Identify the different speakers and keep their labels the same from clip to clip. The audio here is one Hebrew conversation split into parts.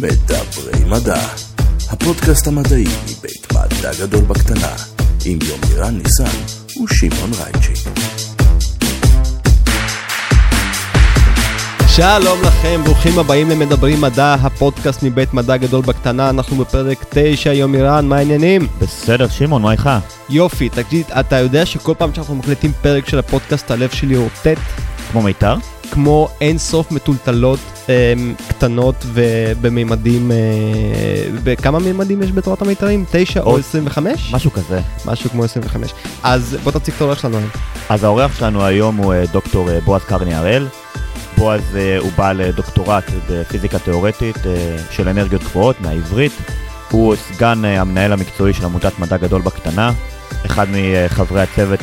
Speaker 1: מדברי מדע, הפודקאסט המדעי מבית מדע גדול בקטנה, עם יומירן ניסן ושמעון רייצ'י.
Speaker 2: שלום לכם, ברוכים הבאים למדברים מדע, הפודקאסט מבית מדע גדול בקטנה, אנחנו בפרק 9, יומירן, מה העניינים?
Speaker 3: בסדר, שמעון, מה איתך?
Speaker 2: יופי, תגיד, אתה יודע שכל פעם שאנחנו מקליטים פרק של הפודקאסט הלב שלי רוטט?
Speaker 3: כמו מיתר?
Speaker 2: כמו אין סוף מטולטלות אה, קטנות ובמימדים, אה, בכמה מימדים יש בתורת המיתרים? 9 או
Speaker 3: עוד-
Speaker 2: 25?
Speaker 3: משהו כזה.
Speaker 2: משהו כמו 25. אז בוא תציג את האורח שלנו היום.
Speaker 3: אז האורח שלנו היום הוא אה, דוקטור אה, בועז קרני הראל. בועז אה, הוא בעל אה, דוקטורט בפיזיקה תאורטית אה, של אנרגיות גבוהות מהעברית. הוא סגן אה, המנהל המקצועי של עמותת מדע גדול בקטנה. אחד מחברי הצוות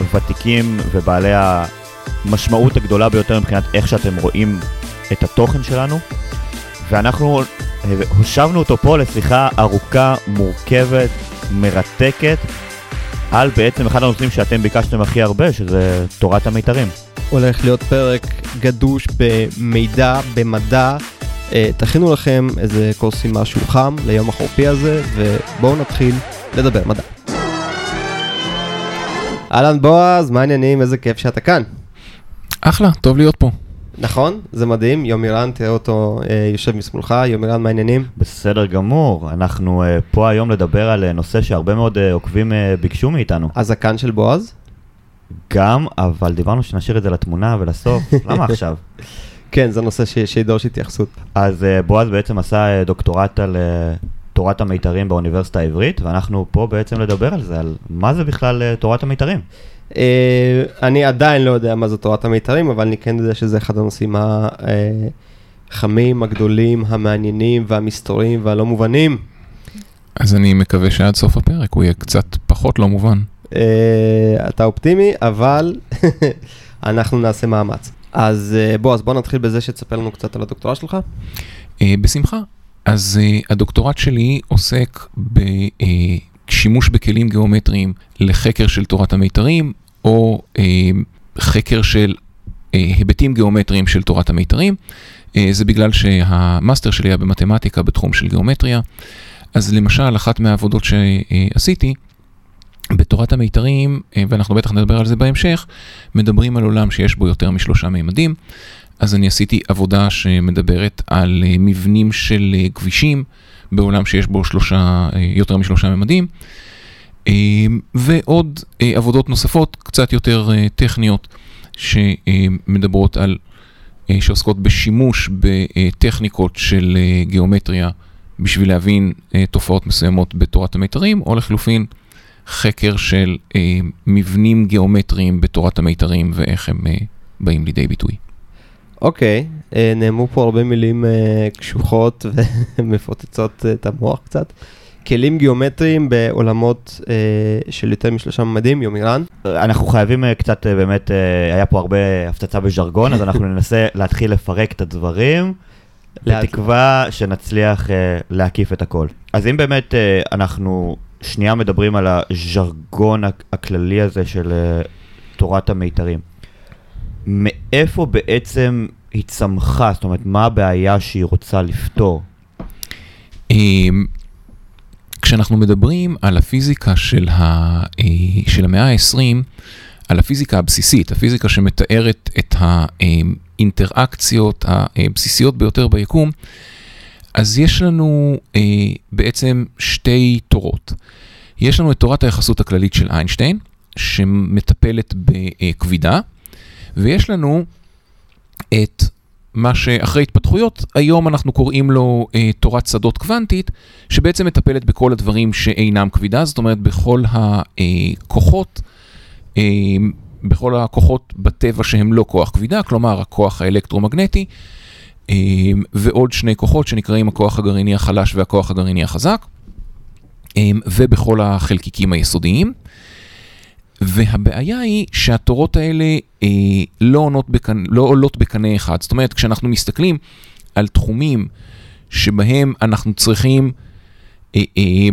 Speaker 3: הוותיקים ובעלי המשמעות הגדולה ביותר מבחינת איך שאתם רואים את התוכן שלנו. ואנחנו הושבנו אותו פה לשיחה ארוכה, מורכבת, מרתקת, על בעצם אחד הנושאים שאתם ביקשתם הכי הרבה, שזה תורת המיתרים.
Speaker 2: הולך להיות פרק גדוש במידע, במדע. אה, תכינו לכם איזה קורסים משהו חם ליום החורפי הזה, ובואו נתחיל לדבר מדע. אהלן בועז, מה העניינים? איזה כיף שאתה כאן.
Speaker 4: אחלה, טוב להיות פה.
Speaker 2: נכון? זה מדהים, יומירן, תראה אותו אה, יושב משמאלך, יומירן, מה העניינים?
Speaker 3: בסדר גמור, אנחנו uh, פה היום לדבר על uh, נושא שהרבה מאוד uh, עוקבים uh, ביקשו מאיתנו.
Speaker 2: הזקן של בועז?
Speaker 3: גם, אבל דיברנו שנשאיר את זה לתמונה ולסוף, למה עכשיו?
Speaker 2: כן, זה נושא ש- שידרוש התייחסות.
Speaker 3: אז uh, בועז בעצם עשה uh, דוקטורט על uh, תורת המיתרים באוניברסיטה העברית, ואנחנו פה בעצם לדבר על זה, על מה זה בכלל uh, תורת המיתרים.
Speaker 2: אה, אני עדיין לא יודע מה זה תורת המיתרים, אבל אני כן יודע שזה אחד הנושאים החמים, הגדולים, המעניינים והמסתוריים והלא מובנים.
Speaker 4: אז אני מקווה שעד סוף הפרק הוא יהיה קצת פחות לא מובן.
Speaker 2: אה, אתה אופטימי, אבל אנחנו נעשה מאמץ. אז אה, בועז, בוא נתחיל בזה שתספר לנו קצת על הדוקטורט שלך.
Speaker 4: אה, בשמחה. אז אה, הדוקטורט שלי עוסק בשימוש בכלים גיאומטריים לחקר של תורת המיתרים, או אה, חקר של אה, היבטים גיאומטריים של תורת המיתרים. אה, זה בגלל שהמאסטר שלי היה במתמטיקה בתחום של גיאומטריה. אז למשל, אחת מהעבודות שעשיתי, בתורת המיתרים, אה, ואנחנו בטח נדבר על זה בהמשך, מדברים על עולם שיש בו יותר משלושה מימדים. אז אני עשיתי עבודה שמדברת על אה, מבנים של אה, כבישים בעולם שיש בו שלושה, אה, יותר משלושה ממדים. אה, ועוד אה, עבודות נוספות, קצת יותר אה, טכניות, שמדברות על, אה, שעוסקות בשימוש בטכניקות של גיאומטריה בשביל להבין תופעות מסוימות בתורת המיתרים, או לחלופין חקר של מבנים גיאומטריים בתורת המיתרים ואיך הם באים לידי ביטוי.
Speaker 2: אוקיי, אה, נאמרו פה הרבה מילים קשוחות ומפוצצות את המוח קצת. כלים גיאומטריים בעולמות אה, של יותר משלושה ממדים, יומירן.
Speaker 3: אנחנו חייבים uh, קצת, uh, באמת, uh, היה פה הרבה הפצצה בז'רגון, אז אנחנו ננסה להתחיל לפרק את הדברים. בתקווה שנצליח uh, להקיף את הכל. אז אם באמת uh, אנחנו שנייה מדברים על הז'רגון הכ- הכללי הזה של uh, תורת המיתרים, מאיפה בעצם היא צמחה? זאת אומרת, מה הבעיה שהיא רוצה לפתור?
Speaker 4: כשאנחנו מדברים על הפיזיקה של, ה, אה, של המאה ה-20, על הפיזיקה הבסיסית, הפיזיקה שמתארת את האינטראקציות הבסיסיות ביותר ביקום, אז יש לנו אה, בעצם שתי תורות. יש לנו את תורת היחסות הכללית של איינשטיין, שמטפלת בכבידה, ויש לנו את מה שאחרי התפתחויות, היום אנחנו קוראים לו אה, תורת שדות קוונטית, שבעצם מטפלת בכל הדברים שאינם כבידה, זאת אומרת בכל הכוחות, אה, בכל הכוחות בטבע שהם לא כוח כבידה, כלומר הכוח האלקטרומגנטי, אה, ועוד שני כוחות שנקראים הכוח הגרעיני החלש והכוח הגרעיני החזק, אה, ובכל החלקיקים היסודיים. והבעיה היא שהתורות האלה אה, לא, עונות בקנ... לא עולות בקנה אחד. זאת אומרת, כשאנחנו מסתכלים על תחומים שבהם אנחנו צריכים, אה, אה,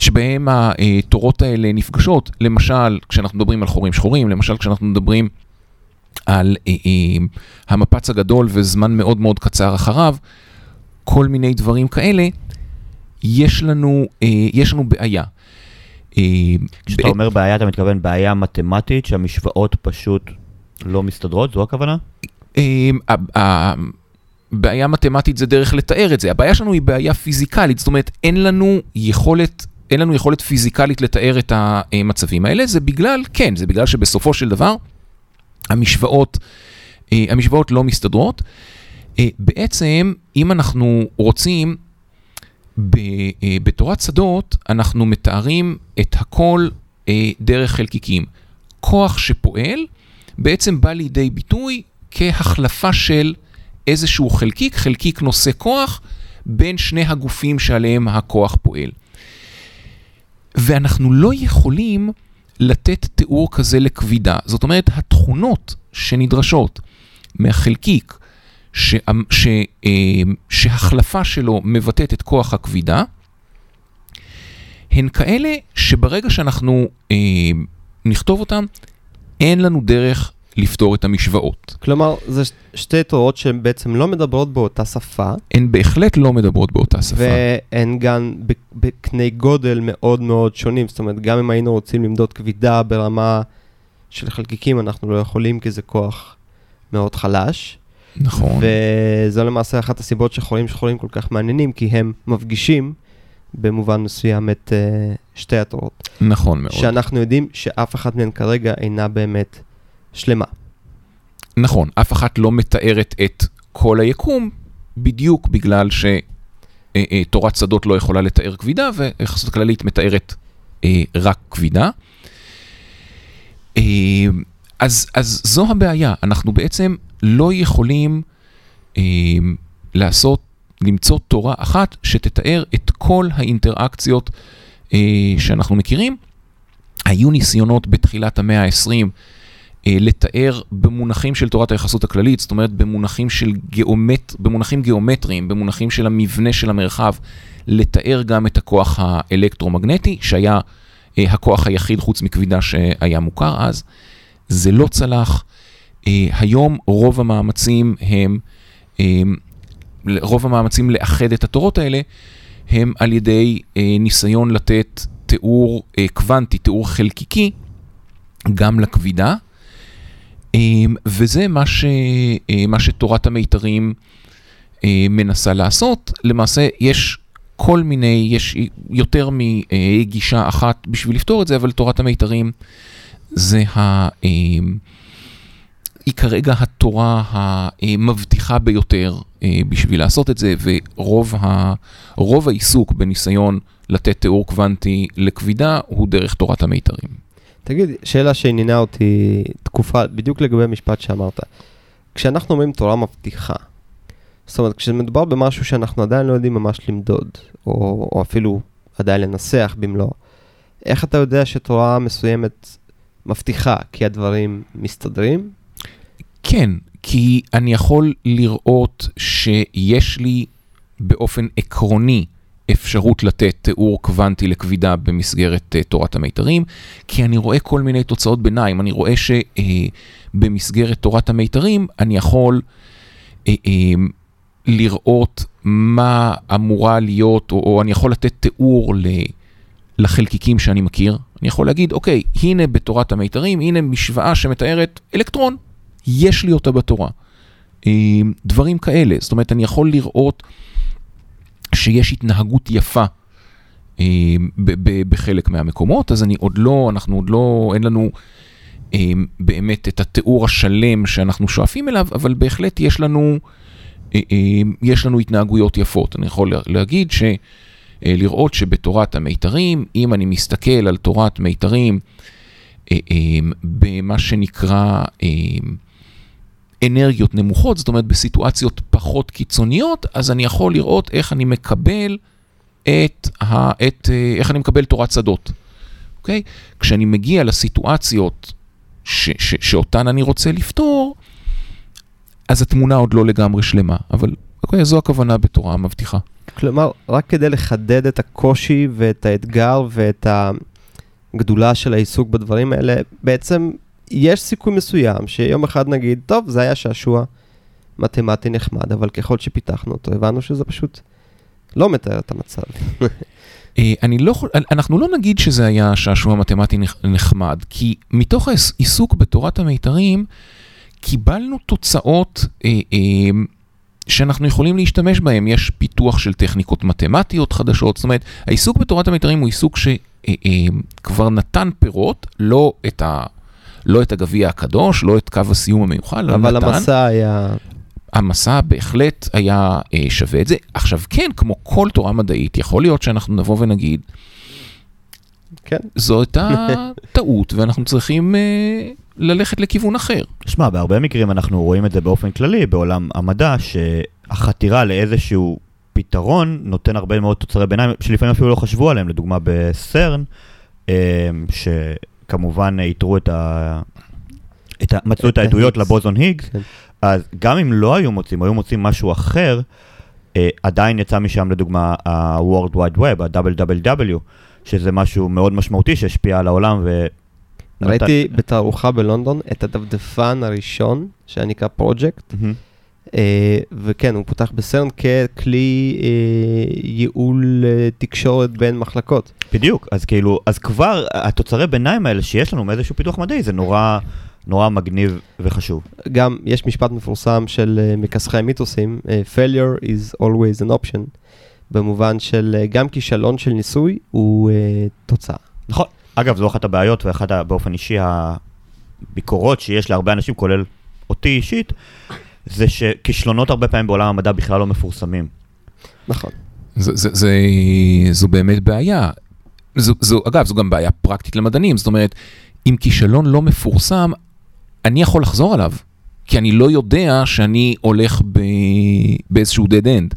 Speaker 4: שבהם התורות האלה נפגשות, למשל, כשאנחנו מדברים על חורים שחורים, למשל, כשאנחנו מדברים על אה, אה, המפץ הגדול וזמן מאוד מאוד קצר אחריו, כל מיני דברים כאלה, יש לנו, אה, יש לנו בעיה.
Speaker 3: כשאתה
Speaker 4: בעת-
Speaker 3: אומר בעיה, אתה מתכוון בעיה מתמטית שהמשוואות פשוט לא מסתדרות? זו הכוונה?
Speaker 4: אה, ה- ה- בעיה מתמטית זה דרך לתאר את זה. הבעיה שלנו היא בעיה פיזיקלית, זאת אומרת, אין לנו יכולת, אין לנו יכולת פיזיקלית לתאר את המצבים האלה, זה בגלל, כן, זה בגלל שבסופו של דבר, המשוואות, אה, המשוואות לא מסתדרות. אה, בעצם, אם אנחנו רוצים, בתורת שדות, אנחנו מתארים את הכל אה, דרך חלקיקים. כוח שפועל בעצם בא לידי ביטוי כהחלפה של איזשהו חלקיק, חלקיק נושא כוח, בין שני הגופים שעליהם הכוח פועל. ואנחנו לא יכולים לתת תיאור כזה לכבידה. זאת אומרת, התכונות שנדרשות מהחלקיק, ש, ש, אה, שהחלפה שלו מבטאת את כוח הכבידה, הן כאלה שברגע שאנחנו אה, נכתוב אותן, אין לנו דרך לפתור את המשוואות.
Speaker 2: כלומר, זה ש- שתי תורות שהן בעצם לא מדברות באותה שפה,
Speaker 4: הן בהחלט לא מדברות באותה שפה.
Speaker 2: והן גם בקנה גודל מאוד מאוד שונים. זאת אומרת, גם אם היינו רוצים למדוד כבידה ברמה של חלקיקים, אנחנו לא יכולים, כי זה כוח מאוד חלש.
Speaker 4: נכון.
Speaker 2: וזו למעשה אחת הסיבות שחולים שחורים כל כך מעניינים, כי הם מפגישים במובן מסוים את uh, שתי התורות.
Speaker 4: נכון מאוד.
Speaker 2: שאנחנו יודעים שאף אחת מהן כרגע אינה באמת שלמה.
Speaker 4: נכון, אף אחת לא מתארת את כל היקום, בדיוק בגלל שתורת שדות לא יכולה לתאר כבידה, ויחסות כללית מתארת אה, רק כבידה. אה, אז, אז זו הבעיה, אנחנו בעצם לא יכולים אה, לעשות, למצוא תורה אחת שתתאר את כל האינטראקציות אה, שאנחנו מכירים. היו ניסיונות בתחילת המאה ה-20 אה, לתאר במונחים של תורת היחסות הכללית, זאת אומרת במונחים של גיאומט... במונחים גיאומטריים, במונחים של המבנה של המרחב, לתאר גם את הכוח האלקטרומגנטי, שהיה אה, הכוח היחיד חוץ מכבידה שהיה מוכר אז. זה לא צלח. אה, היום רוב המאמצים הם, אה, רוב המאמצים לאחד את התורות האלה, הם על ידי אה, ניסיון לתת תיאור קוונטי, תיאור חלקיקי, גם לכבידה. וזה מה, ש, מה שתורת המיתרים מנסה לעשות. למעשה יש כל מיני, יש יותר מגישה אחת בשביל לפתור את זה, אבל תורת המיתרים זה ה... היא כרגע התורה המבטיחה ביותר אה, בשביל לעשות את זה, ורוב ה, רוב העיסוק בניסיון לתת תיאור קוונטי לכבידה הוא דרך תורת המיתרים.
Speaker 2: תגיד, שאלה שעניינה אותי תקופה, בדיוק לגבי המשפט שאמרת. כשאנחנו אומרים תורה מבטיחה, זאת אומרת, כשמדובר במשהו שאנחנו עדיין לא יודעים ממש למדוד, או, או אפילו עדיין לנסח במלואו, איך אתה יודע שתורה מסוימת מבטיחה כי הדברים מסתדרים?
Speaker 4: כן, כי אני יכול לראות שיש לי באופן עקרוני אפשרות לתת תיאור קוונטי לכבידה במסגרת uh, תורת המיתרים, כי אני רואה כל מיני תוצאות ביניים. אני רואה שבמסגרת uh, תורת המיתרים אני יכול uh, לראות מה אמורה להיות, או, או אני יכול לתת תיאור ל... לחלקיקים שאני מכיר. אני יכול להגיד, אוקיי, הנה בתורת המיתרים, הנה משוואה שמתארת אלקטרון, יש לי אותה בתורה. אה, דברים כאלה, זאת אומרת, אני יכול לראות שיש התנהגות יפה ב- בחלק מהמקומות, אז אני עוד לא, אנחנו עוד לא, אין לנו אה, באמת את התיאור השלם שאנחנו שואפים אליו, אבל בהחלט יש לנו, אה, אה, יש לנו התנהגויות יפות. אני יכול לה- להגיד ש... אה, לראות שבתורת המיתרים, אם אני מסתכל על תורת מיתרים במה שנקרא אנרגיות נמוכות, זאת אומרת בסיטואציות פחות קיצוניות, אז אני יכול לראות איך אני מקבל את, ה, את אה, איך אני מקבל תורת שדות, אוקיי? כשאני מגיע לסיטואציות ש, ש, שאותן אני רוצה לפתור, אז התמונה עוד לא לגמרי שלמה, אבל אוקיי, זו הכוונה בתורה המבטיחה.
Speaker 2: כלומר, רק כדי לחדד את הקושי ואת האתגר ואת הגדולה של העיסוק בדברים האלה, בעצם יש סיכוי מסוים שיום אחד נגיד, טוב, זה היה שעשוע, מתמטי נחמד, אבל ככל שפיתחנו אותו, הבנו שזה פשוט לא מתאר את המצב.
Speaker 4: אה, אני לא יכול, אנחנו לא נגיד שזה היה שעשוע מתמטי נח- נחמד, כי מתוך העיסוק בתורת המיתרים, קיבלנו תוצאות אה, אה, שאנחנו יכולים להשתמש בהן. יש פיתוח של טכניקות מתמטיות חדשות, זאת אומרת, העיסוק בתורת המיתרים הוא עיסוק שכבר נתן פירות, לא את ה... לא את הגביע הקדוש, לא את קו הסיום המיוחל,
Speaker 2: אבל
Speaker 4: נתן.
Speaker 2: המסע היה...
Speaker 4: המסע בהחלט היה אה, שווה את זה. עכשיו כן, כמו כל תורה מדעית, יכול להיות שאנחנו נבוא ונגיד,
Speaker 2: כן.
Speaker 4: זו הייתה טעות ואנחנו צריכים אה, ללכת לכיוון אחר.
Speaker 3: שמע, בהרבה מקרים אנחנו רואים את זה באופן כללי בעולם המדע, שהחתירה לאיזשהו פתרון נותן הרבה מאוד תוצרי ביניים, שלפעמים אפילו לא חשבו עליהם, לדוגמה בסרן, אה, שכמובן איתרו את ה... את ה... מצאו את העדויות. לבוזון היגס,
Speaker 2: כן.
Speaker 3: אז גם אם לא היו מוצאים, היו מוצאים משהו אחר, אה, עדיין יצא משם לדוגמה ה-World Wide Web, ה-WWW, שזה משהו מאוד משמעותי שהשפיע על העולם ו...
Speaker 2: ראיתי בתערוכה בלונדון את הדפדפן הראשון, שהיה נקרא פרויקט,
Speaker 3: מהמם.
Speaker 2: אה, וכן, הוא פותח בסרן ככלי אה, ייעול אה, תקשורת בין מחלקות.
Speaker 3: בדיוק, אז כאילו, אז כבר התוצרי ביניים האלה שיש לנו מאיזשהו פיתוח מדעי, זה נורא, נורא מגניב וחשוב.
Speaker 2: גם יש משפט מפורסם של אה, מכסחי המיתוסים, אה, failure is always an option, במובן של אה, גם כישלון של ניסוי הוא אה, תוצאה.
Speaker 3: נכון. אגב, זו אחת הבעיות ואחת, באופן אישי, הביקורות שיש להרבה אנשים, כולל אותי אישית, זה שכישלונות הרבה פעמים בעולם המדע בכלל לא מפורסמים.
Speaker 2: נכון.
Speaker 4: זה, זה, זה, זו באמת בעיה. זו, זו, אגב, זו גם בעיה פרקטית למדענים, זאת אומרת, אם כישלון לא מפורסם, אני יכול לחזור עליו, כי אני לא יודע שאני הולך ב, באיזשהו dead end.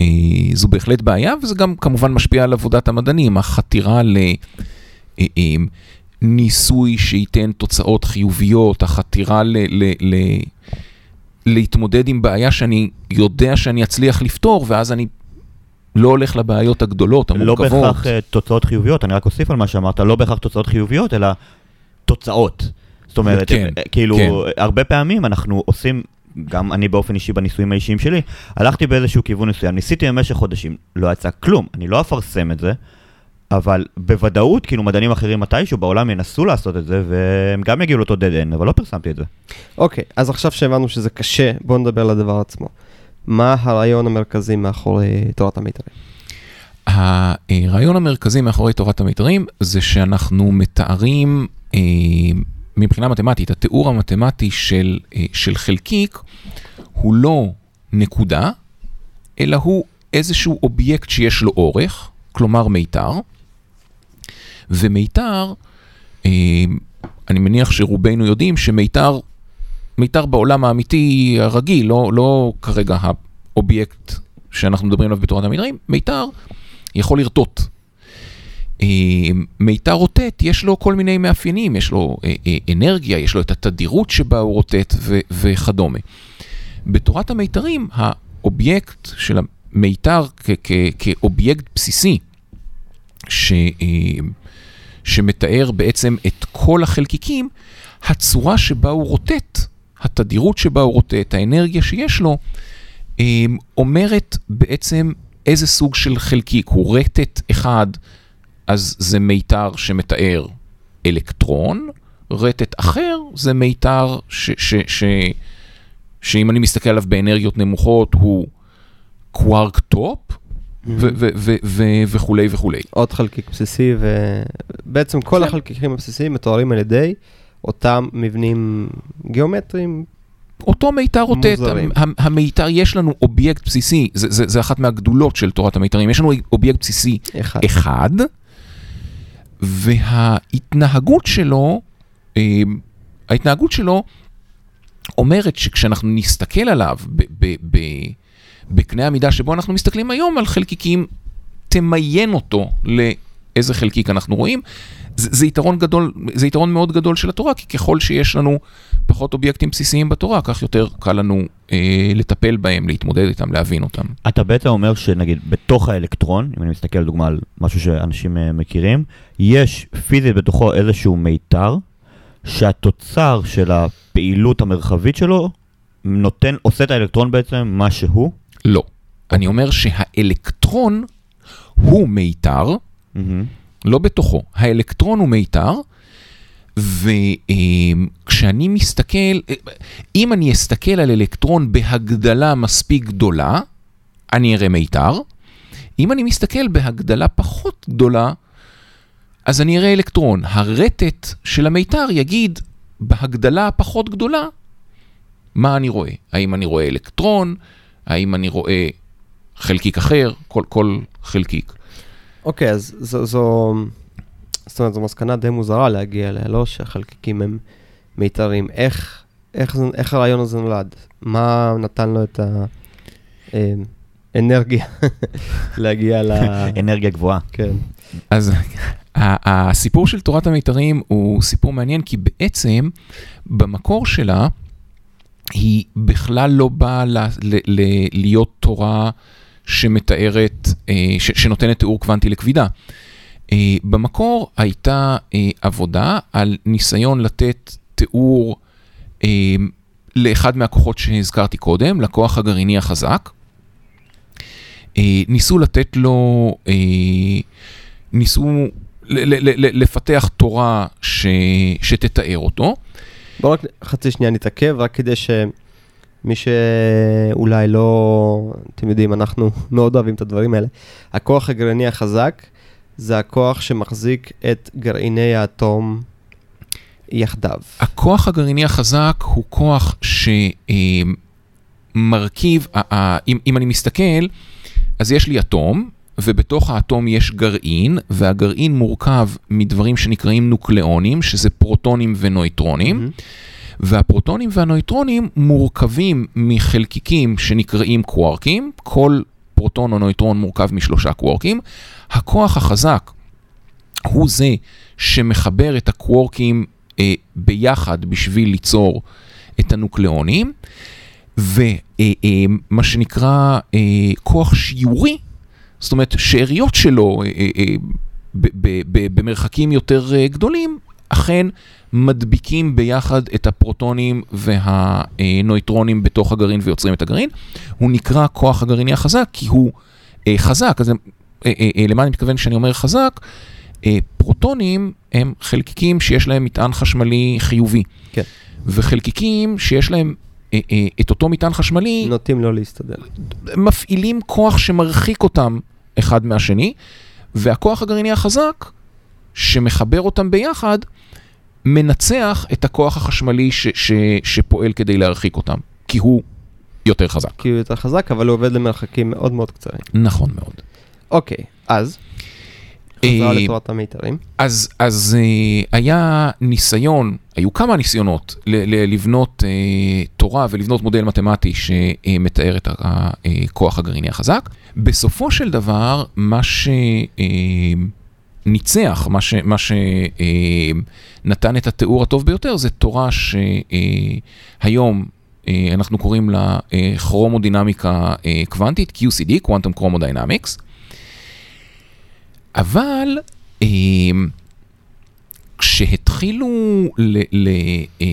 Speaker 4: אה, זו בהחלט בעיה, וזה גם כמובן משפיע על עבודת המדענים, החתירה לניסוי שייתן תוצאות חיוביות, החתירה ל, ל, ל, להתמודד עם בעיה שאני יודע שאני אצליח לפתור, ואז אני לא הולך לבעיות הגדולות,
Speaker 3: לא
Speaker 4: המורכבות.
Speaker 3: בהכרח אה, תוצאות חיוביות, אני רק אוסיף על מה שאמרת, לא בהכרח תוצאות חיוביות, אלא תוצאות. זאת אומרת,
Speaker 4: כן,
Speaker 3: אה, כאילו,
Speaker 4: כן.
Speaker 3: הרבה פעמים אנחנו עושים, גם אני באופן אישי בניסויים האישיים שלי, הלכתי באיזשהו כיוון מסוים, ניסיתי במשך חודשים, לא יצא כלום, אני לא אפרסם את זה, אבל בוודאות, כאילו מדענים אחרים מתישהו בעולם ינסו לעשות את זה, והם גם יגיעו לאותו dead end, אבל לא פרסמתי את זה.
Speaker 2: אוקיי, אז עכשיו שהבנו שזה קשה, בואו נדבר על הדבר עצמו. מה הרעיון המרכזי מאחורי תורת המיתרים?
Speaker 4: הרעיון המרכזי מאחורי תורת המיתרים זה שאנחנו מתארים אה, מבחינה מתמטית, התיאור המתמטי של, אה, של חלקיק הוא לא נקודה, אלא הוא איזשהו אובייקט שיש לו אורך, כלומר מיתר, ומיתר, אה, אני מניח שרובנו יודעים שמיתר, מיתר בעולם האמיתי הרגיל, לא, לא כרגע האובייקט שאנחנו מדברים עליו בתורת המיתרים, מיתר יכול לרטוט. אה, מיתר רוטט, יש לו כל מיני מאפיינים, יש לו אה, אנרגיה, יש לו את התדירות שבה הוא רוטט וכדומה. בתורת המיתרים, האובייקט של המיתר כאובייקט בסיסי, ש- שמתאר בעצם את כל החלקיקים, הצורה שבה הוא רוטט, התדירות שבה הוא רוטט, האנרגיה שיש לו, אה, אומרת בעצם איזה סוג של חלקיק. הוא רטט אחד, אז זה מיתר שמתאר אלקטרון, רטט אחר זה מיתר ש, ש, ש, שאם אני מסתכל עליו באנרגיות נמוכות הוא קווארק טופ וכולי וכולי.
Speaker 2: עוד חלקיק בסיסי, ובעצם כל. החלקיקים הבסיסיים מתוארים על ידי אותם מבנים גיאומטריים.
Speaker 4: אותו מיתר רוטט, המיתר, יש לנו אובייקט בסיסי, זה, זה, זה אחת מהגדולות של תורת המיתרים, יש לנו אובייקט בסיסי
Speaker 2: אחד.
Speaker 4: אחד, וההתנהגות שלו, אה, ההתנהגות שלו אומרת שכשאנחנו נסתכל עליו ב- ב- ב- בקנה המידה שבו אנחנו מסתכלים היום על חלקיקים, תמיין אותו לאיזה חלקיק אנחנו רואים. זה, זה יתרון גדול, זה יתרון מאוד גדול של התורה, כי ככל שיש לנו פחות אובייקטים בסיסיים בתורה, כך יותר קל לנו אה, לטפל בהם, להתמודד איתם, להבין אותם.
Speaker 3: אתה בעצם אומר שנגיד בתוך האלקטרון, אם אני מסתכל לדוגמה על משהו שאנשים אה, מכירים, יש פיזית בתוכו איזשהו מיתר, שהתוצר של הפעילות המרחבית שלו נותן, עושה את האלקטרון בעצם מה שהוא?
Speaker 4: לא. אני אומר שהאלקטרון הוא מיתר,
Speaker 3: מהמם.
Speaker 4: לא בתוכו. האלקטרון הוא מיתר, וכשאני מסתכל, אם אני אסתכל על אלקטרון בהגדלה מספיק גדולה, אני אראה מיתר. אם אני מסתכל בהגדלה פחות גדולה, אז אני אראה אלקטרון. הרטט של המיתר יגיד בהגדלה הפחות גדולה, מה אני רואה. האם אני רואה אלקטרון, האם אני רואה חלקיק אחר, כל, כל חלקיק.
Speaker 2: אוקיי, אז זו, זו, זאת אומרת, זו מסקנה די מוזרה להגיע אליה, לא שהחלקיקים הם מיתרים. איך, איך, זה- איך הרעיון הזה נולד? מה נתן לו את האנרגיה להגיע ל...
Speaker 3: אנרגיה גבוהה.
Speaker 2: כן.
Speaker 4: אז ה- הסיפור של תורת המיתרים הוא סיפור מעניין, כי בעצם במקור שלה, היא בכלל לא באה ל- ל- ל- להיות תורה שמתארת, אה, ש- שנותנת תיאור קוונטי לכבידה. אה, במקור הייתה אה, עבודה על ניסיון לתת תיאור לאחד מהכוחות שהזכרתי קודם, לכוח הגרעיני החזק. ניסו לתת לו, ניסו לפתח תורה ש, שתתאר אותו.
Speaker 2: בואו רק חצי שנייה נתעכב, רק כדי שמי שאולי לא, אתם יודעים, אנחנו מאוד אוהבים את הדברים האלה. הכוח הגרעיני החזק זה הכוח שמחזיק את גרעיני האטום יחדיו.
Speaker 4: הכוח הגרעיני החזק הוא כוח שמרכיב, אם, אני מסתכל, אז יש לי אטום, ובתוך האטום יש גרעין, והגרעין מורכב מדברים שנקראים נוקלאונים, שזה פרוטונים ונויטרונים.
Speaker 2: מהמם.
Speaker 4: והפרוטונים והנויטרונים מורכבים מחלקיקים שנקראים קווארקים, כל פרוטון או נויטרון מורכב משלושה קווארקים. הכוח החזק הוא זה שמחבר את הקווארקים אה, ביחד בשביל ליצור את הנוקלאונים, ומה אה, אה, שנקרא אה, כוח שיורי, זאת אומרת שאריות שלו אה, אה, אה, במרחקים יותר גדולים, אכן מדביקים ביחד את הפרוטונים והנויטרונים בתוך הגרעין ויוצרים את הגרעין. הוא נקרא כוח הגרעיני החזק כי הוא חזק, אז למה אני מתכוון כשאני אומר חזק? פרוטונים הם חלקיקים שיש להם מטען חשמלי חיובי.
Speaker 2: כן.
Speaker 4: וחלקיקים שיש להם את אותו מטען חשמלי,
Speaker 2: נוטים לא להסתדר.
Speaker 4: מפעילים כוח שמרחיק אותם אחד מהשני, והכוח הגרעיני החזק, שמחבר אותם ביחד, מנצח את הכוח החשמלי ש- ש- שפועל כדי להרחיק אותם, כי הוא יותר חזק.
Speaker 2: כי הוא יותר חזק, אבל הוא עובד למרחקים מאוד מאוד קצרים.
Speaker 4: נכון מאוד.
Speaker 2: אוקיי, אז, חזרה
Speaker 4: אה,
Speaker 2: לתורת המיתרים.
Speaker 4: אז, אז אה, היה ניסיון, היו כמה ניסיונות ל- ל- לבנות אה, תורה ולבנות מודל מתמטי שמתאר את הכוח הגרעיני החזק. בסופו של דבר, מה שניצח, מה, ש, מה שנתן את התיאור הטוב ביותר, זה תורה שהיום אנחנו קוראים לה כרומודינמיקה קוונטית, QCD, Quantum Chromodynamics. אבל אה, כשהתחילו ל, ל, אה,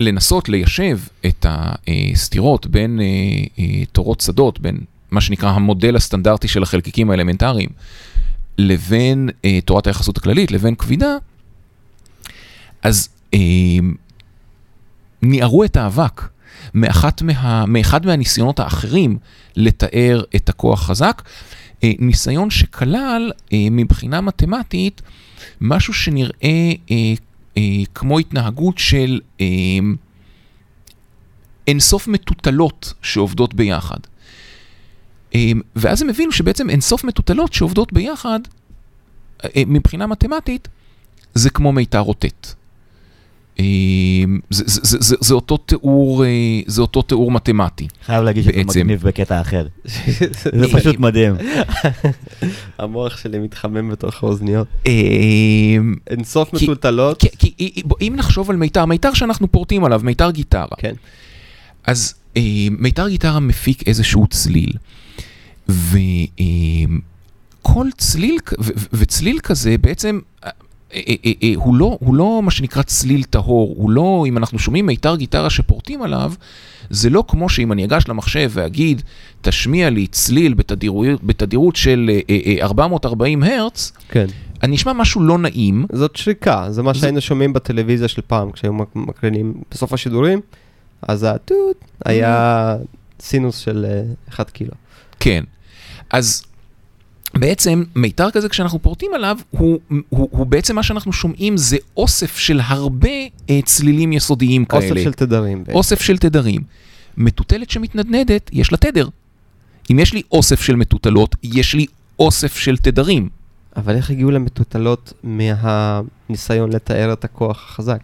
Speaker 4: לנסות ליישב את הסתירות בין אה, אה, תורות שדות, בין מה שנקרא המודל הסטנדרטי של החלקיקים האלמנטריים, לבין אה, תורת היחסות הכללית, לבין כבידה, אז אה, ניערו את האבק מאחת מה, מאחד מהניסיונות האחרים לתאר את הכוח חזק, ניסיון שכלל אה, מבחינה מתמטית משהו שנראה אה, אה, כמו התנהגות של אה, אינסוף מטוטלות שעובדות ביחד. אה, ואז הם הבינו שבעצם אינסוף מטוטלות שעובדות ביחד, אה, מבחינה מתמטית, זה כמו מיתר רוטט. אה, זה, זה, זה, זה, זה, אותו תיאור, אה, זה אותו תיאור מתמטי.
Speaker 3: חייב להגיד
Speaker 4: בעצם.
Speaker 3: מגניב בקטע אחר. זה פשוט מדהים.
Speaker 2: המוח שלי מתחמם בתוך האוזניות.
Speaker 4: אה,
Speaker 2: אינסוף
Speaker 4: כי-
Speaker 2: מטולטלות.
Speaker 4: כי, כי כי- בוא, אם נחשוב על מיתר, מיתר שאנחנו פורטים עליו, מיתר גיטרה.
Speaker 2: כן.
Speaker 4: אז אה, מיתר גיטרה מפיק איזשהו צליל, וכל צליל, כ- ו- ו- וצליל כזה בעצם, אה, הוא לא, הוא לא מה שנקרא צליל טהור, הוא לא, אם אנחנו שומעים מיתר גיטרה שפורטים עליו, זה לא כמו שאם אני אגש למחשב ואגיד, תשמיע לי צליל בתדירות, בתדירות של אה, אה, אה, 440 הרץ,
Speaker 2: כן.
Speaker 4: אני אשמע משהו לא נעים,
Speaker 2: זאת שריקה, זה מה
Speaker 4: זה-
Speaker 2: שהיינו שומעים בטלוויזיה של פעם, כשהיו מק- מקרינים בסוף השידורים, אז הטוט היה סינוס של אה, 1 קילו.
Speaker 4: כן. אז בעצם מיתר כזה כשאנחנו פורטים עליו, הוא, הוא, הוא בעצם מה שאנחנו שומעים זה אוסף של הרבה אה, צלילים יסודיים כאלה.
Speaker 2: אוסף של תדרים. בעצם.
Speaker 4: אוסף של תדרים. מטוטלת שמתנדנדת, יש לה תדר. אם יש לי אוסף של מטוטלות, יש לי אוסף של תדרים.
Speaker 2: אבל איך הגיעו למטוטלות מהניסיון לתאר את הכוח החזק?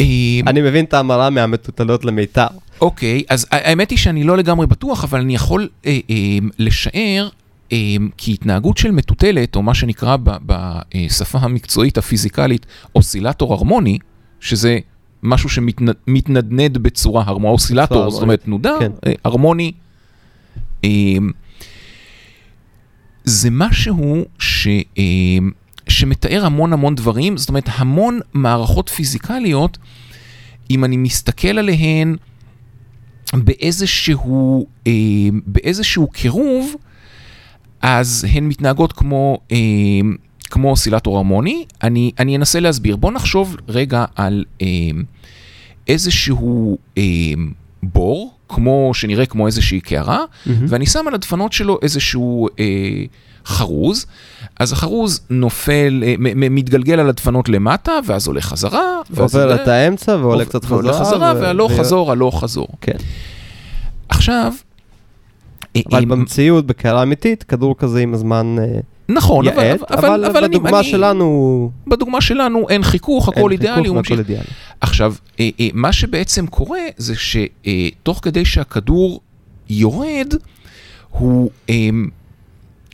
Speaker 4: אה,
Speaker 2: אני מבין את ההמרה מהמטוטלות למיתר.
Speaker 4: אוקיי, אז האמת היא שאני לא לגמרי בטוח, אבל אני יכול אה, אה, לשער, כי התנהגות של מטוטלת, או מה שנקרא בשפה המקצועית הפיזיקלית אוסילטור הרמוני, שזה משהו שמתנדנד בצורה הרמונית, אוסילטור, זאת אומרת תנודה,
Speaker 2: כן.
Speaker 4: אה, הרמוני. אה, זה משהו ש, אה, שמתאר המון המון דברים, זאת אומרת המון מערכות פיזיקליות, אם אני מסתכל עליהן באיזשהו, אה, באיזשהו קירוב, אז הן מתנהגות כמו, אה, כמו אוסילטור הרמוני. אני, אני אנסה להסביר. בואו נחשוב רגע על אה, איזשהו אה, בור, כמו, שנראה כמו איזושהי קערה, ואני שם על הדפנות שלו איזשהו אה, חרוז, אז החרוז נופל, אה, מתגלגל על הדפנות למטה, ואז עולה חזרה.
Speaker 2: עובר את האמצע ועולה קצת חזרה.
Speaker 4: ועולה חזרה,
Speaker 2: ו-
Speaker 4: והלוך
Speaker 2: ו-
Speaker 4: חזור, הלוך חזור.
Speaker 2: כן.
Speaker 4: עכשיו,
Speaker 2: אבל
Speaker 4: אה,
Speaker 2: במציאות, בקערה אמיתית, כדור כזה עם הזמן אה,
Speaker 4: נכון, אבל,
Speaker 2: יעט,
Speaker 4: אבל, אבל, אבל אני,
Speaker 2: בדוגמה
Speaker 4: אני,
Speaker 2: שלנו
Speaker 4: בדוגמה שלנו אין חיכוך, הכל
Speaker 2: אין
Speaker 4: אידיאלי,
Speaker 2: חיכוך
Speaker 4: ממשיך.
Speaker 2: והכל אידיאלי.
Speaker 4: עכשיו, אה, אה, מה שבעצם קורה זה שתוך כדי שהכדור יורד, הוא, אה,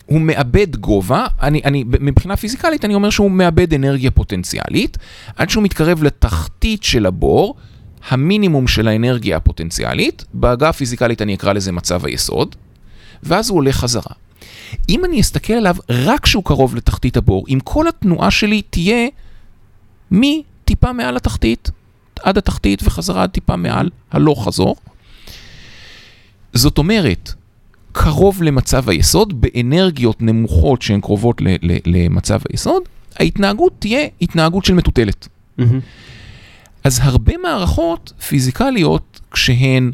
Speaker 4: הוא מאבד גובה, אני, אני, מבחינה פיזיקלית אני אומר שהוא מאבד אנרגיה פוטנציאלית, עד שהוא מתקרב לתחתית של הבור, המינימום של האנרגיה הפוטנציאלית, בעגה הפיזיקלית אני אקרא לזה מצב היסוד, ואז הוא עולה חזרה. אם אני אסתכל עליו רק כשהוא קרוב לתחתית הבור, אם כל התנועה שלי תהיה מטיפה מעל התחתית, עד התחתית וחזרה עד טיפה מעל הלוך חזור, זאת אומרת, קרוב למצב היסוד, באנרגיות נמוכות שהן קרובות ל- ל- למצב היסוד, ההתנהגות תהיה התנהגות של מטוטלת.
Speaker 2: מהמם.
Speaker 4: אז הרבה מערכות פיזיקליות, כשהן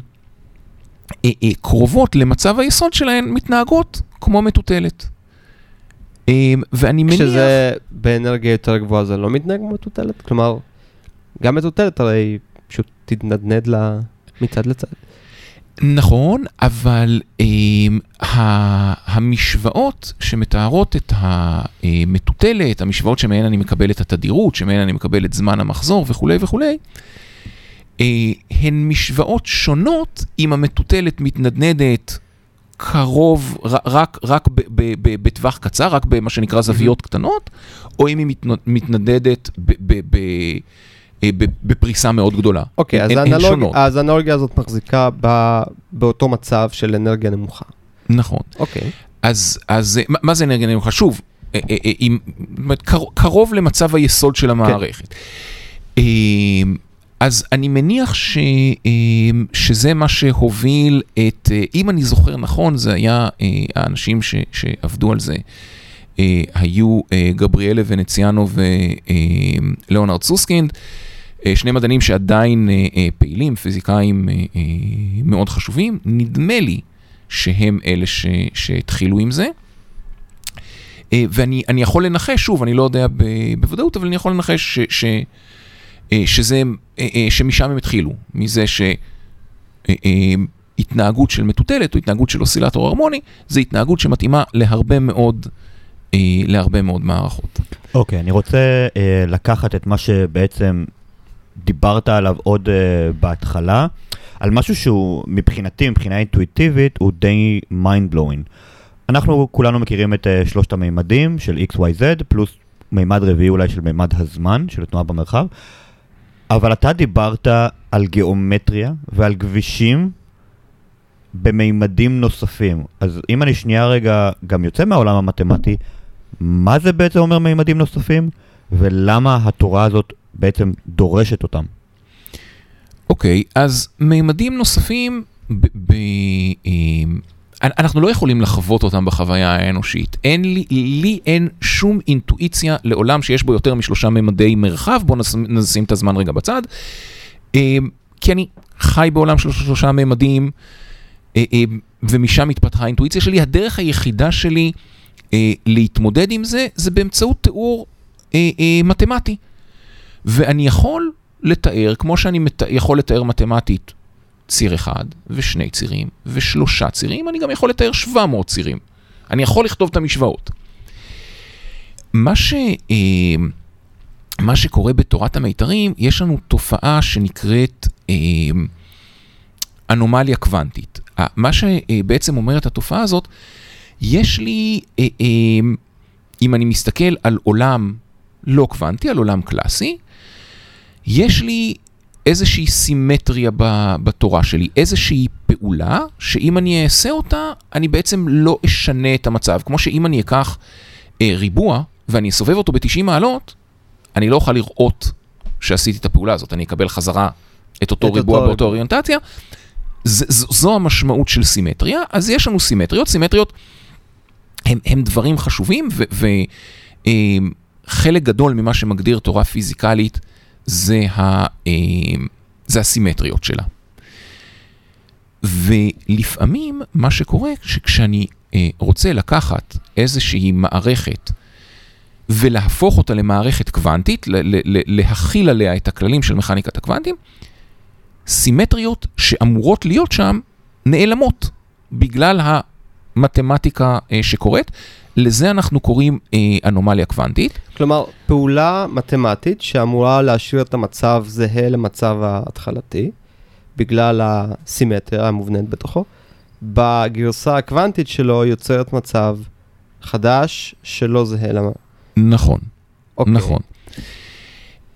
Speaker 4: קרובות למצב היסוד שלהן, מתנהגות כמו מטוטלת. אה, ואני מניח...
Speaker 2: כשזה באנרגיה יותר גבוהה זה לא מתנהג כמו מטוטלת? כלומר, גם מטוטלת הרי פשוט תתנדנד לה מצד לצד.
Speaker 4: נכון, אבל אה, המשוואות שמתארות את המטוטלת, המשוואות שמהן אני מקבל את התדירות, שמהן אני מקבל את זמן המחזור וכולי וכולי, אה, הן משוואות שונות אם המטוטלת מתנדנדת קרוב, רק, רק ב- ב- ב- בטווח קצר, רק במה שנקרא זוויות קטנות, או אם היא מתנ- מתנדדת ב- ב- ב- אה, ב- בפריסה מאוד גדולה.
Speaker 2: אוקיי, אז האנלוג-. אז האנלוגיה הזאת מחזיקה ב- באותו מצב של אנרגיה נמוכה.
Speaker 4: נכון.
Speaker 2: אוקיי.
Speaker 4: אז, אז אה, מה, מה זה אנרגיה נמוכה? שוב, אה, אה, אה, עם, קרוב למצב היסוד של המערכת. אה, אז אני מניח ש, אה, שזה מה שהוביל את, אה, אם אני זוכר נכון, זה היה אה, האנשים ש, שעבדו על זה. אה, היו גבריאלה ונציאנו ולאונרד סוסקינד, שני מדענים שעדיין פעילים, פיזיקאים מאוד חשובים. נדמה לי שהם אלה ש, שהתחילו עם זה. ואני אני יכול לנחש, שוב, אני לא יודע בוודאות, אבל אני יכול לנחש ש, ש, שזה, אה, אה, שמשם הם התחילו, מזה שהתנהגות של מטוטלת או התנהגות של אוסילטור הרמוני, זה התנהגות שמתאימה להרבה מאוד, אה, להרבה מאוד מערכות.
Speaker 3: אוקיי, אני רוצה אה, לקחת את מה שבעצם דיברת עליו עוד אה, בהתחלה, על משהו שהוא מבחינתי, מבחינה אינטואיטיבית, הוא די mind blowing. אנחנו כולנו מכירים את אה, שלושת המימדים של XYZ, פלוס מימד רביעי אולי של מימד הזמן, של תנועה במרחב, אבל אתה דיברת על גיאומטריה ועל כבישים במימדים נוספים. אז אם אני שנייה רגע גם יוצא מהעולם המתמטי, מה זה בעצם אומר מימדים נוספים? ולמה התורה הזאת בעצם דורשת אותם.
Speaker 4: אוקיי, אז מימדים נוספים, ב- ב- אה, אנחנו לא יכולים לחוות אותם בחוויה האנושית. אין לי, לי אין שום אינטואיציה לעולם שיש בו יותר משלושה ממדי מרחב, בואו נשים, את הזמן רגע בצד. אה, כי אני חי בעולם של שלושה ממדים, אה, אה, ומשם התפתחה האינטואיציה שלי. הדרך היחידה שלי אה, להתמודד עם זה, זה באמצעות תיאור מתמטי. ואני יכול לתאר, כמו שאני מת... יכול לתאר מתמטית ציר אחד, ושני צירים, ושלושה צירים, אני גם יכול לתאר 700 צירים. אני יכול לכתוב את המשוואות. מה, ש... אה, מה שקורה בתורת המיתרים, יש לנו תופעה שנקראת אה, אנומליה קוונטית. מה שבעצם אומרת התופעה הזאת, יש לי, אה, אה, אם אני מסתכל על עולם לא קוונטי, על עולם קלאסי, יש לי איזושהי סימטריה בתורה שלי, איזושהי פעולה, שאם אני אעשה אותה, אני בעצם לא אשנה את המצב. כמו שאם אני אקח אה, ריבוע ואני אסובב אותו ב-90 מעלות, אני לא אוכל לראות שעשיתי את הפעולה הזאת, אני אקבל חזרה את אותו את ריבוע אותו באותו אוריינטציה. ז, ז, זו המשמעות של סימטריה, אז יש לנו סימטריות, סימטריות הם, הם דברים חשובים, וחלק אה, גדול ממה שמגדיר תורה פיזיקלית זה, ה, אה, זה הסימטריות שלה. ולפעמים מה שקורה, שכשאני אה, רוצה לקחת איזושהי מערכת ולהפוך אותה למערכת קוונטית, להכיל עליה את הכללים של מכניקת הקוונטים, סימטריות שאמורות להיות שם נעלמות בגלל המתמטיקה אה, שקורית. לזה אנחנו קוראים אה, אנומליה קוונטית.
Speaker 2: כלומר, פעולה מתמטית שאמורה להשאיר את המצב זהה למצב ההתחלתי, בגלל הסימטריה המובנית בתוכו, בגרסה הקוונטית שלו יוצרת מצב חדש שלא זהה למה.
Speaker 4: נכון, okay. אוקיי. נכון.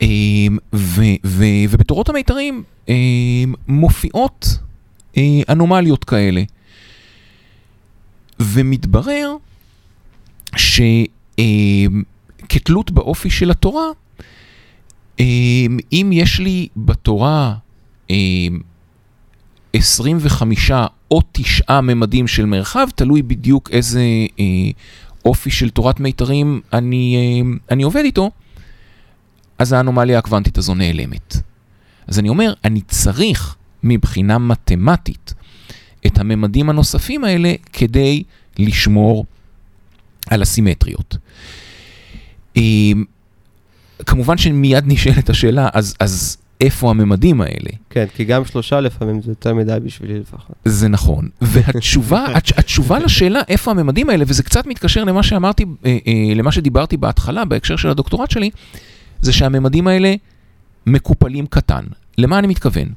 Speaker 4: אמ, ובתורות המיתרים אמ, מופיעות אה, אנומליות כאלה. ומתברר שכתלות באופי של התורה, אם יש לי בתורה 25 או 9 ממדים של מרחב, תלוי בדיוק איזה אה, אופי של תורת מיתרים אני, אני עובד איתו, אז האנומליה הקוונטית הזו נעלמת. אז אני אומר, אני צריך מבחינה מתמטית את הממדים הנוספים האלה כדי לשמור על הסימטריות. אמ, כמובן שמיד נשאלת השאלה, אז, אז איפה הממדים האלה?
Speaker 2: כן, כי גם שלושה לפעמים זה יותר מדי בשבילי לפחות.
Speaker 4: זה נכון. והתשובה התשובה לשאלה איפה הממדים האלה, וזה קצת מתקשר למה שאמרתי, אה, אה, למה שדיברתי בהתחלה בהקשר של הדוקטורט שלי, זה שהממדים האלה מקופלים קטן. למה אני מתכוון?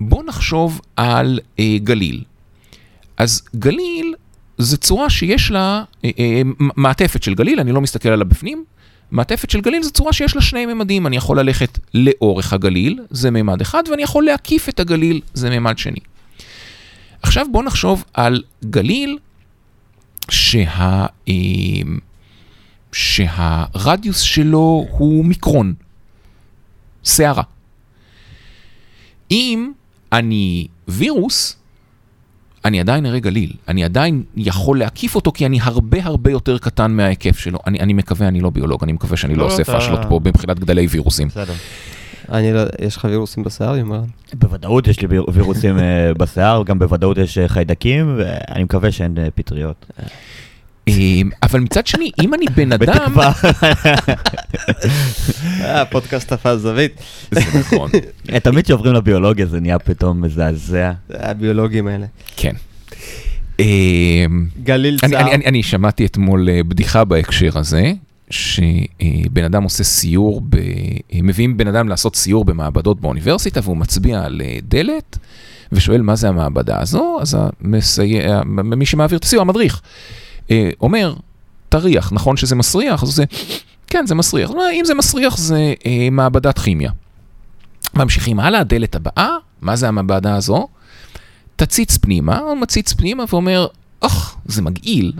Speaker 4: בוא נחשוב על אה, גליל. אז גליל זה צורה שיש לה אה, אה, מעטפת של גליל, אני לא מסתכל עליה בפנים. מעטפת של גליל זו צורה שיש לה שני ממדים, אני יכול ללכת לאורך הגליל, זה ממד אחד, ואני יכול להקיף את הגליל, זה ממד שני. עכשיו בואו נחשוב על גליל שה, אה, שהרדיוס שלו הוא מיקרון, שערה. אם אני וירוס, אני עדיין אראה גליל, אני עדיין יכול להקיף אותו כי אני הרבה הרבה יותר קטן מההיקף שלו. אני, אני מקווה, אני לא ביולוג, אני מקווה שאני לא, לא עושה אתה... פאשלות פה מבחינת גדלי וירוסים. בסדר.
Speaker 2: אני לא, יש לך וירוסים בשיער, יומרן?
Speaker 3: בוודאות יש לי וירוסים אה, בשיער, גם בוודאות יש אה, חיידקים, ואני מקווה שאין אה, פטריות.
Speaker 4: אבל מצד שני, אם אני בן אדם... בתקווה.
Speaker 2: הפודקאסט תפס זווית.
Speaker 4: זה נכון.
Speaker 3: תמיד כשעוברים לביולוגיה זה נהיה פתאום מזעזע.
Speaker 2: זה הביולוגים האלה.
Speaker 4: כן.
Speaker 2: גליל צער.
Speaker 4: אני שמעתי אתמול בדיחה בהקשר הזה, שבן אדם עושה סיור, מביאים בן אדם לעשות סיור במעבדות באוניברסיטה והוא מצביע על דלת ושואל מה זה המעבדה הזו, אז מי שמעביר את הסיור, המדריך. אה, אומר, תריח, נכון שזה מסריח? אז זה, כן, זה מסריח. אם זה מסריח זה אה, מעבדת כימיה. ממשיכים הלאה, הדלת הבאה, מה זה המעבדה הזו? תציץ פנימה, הוא מציץ פנימה ואומר, אוח, זה מגעיל.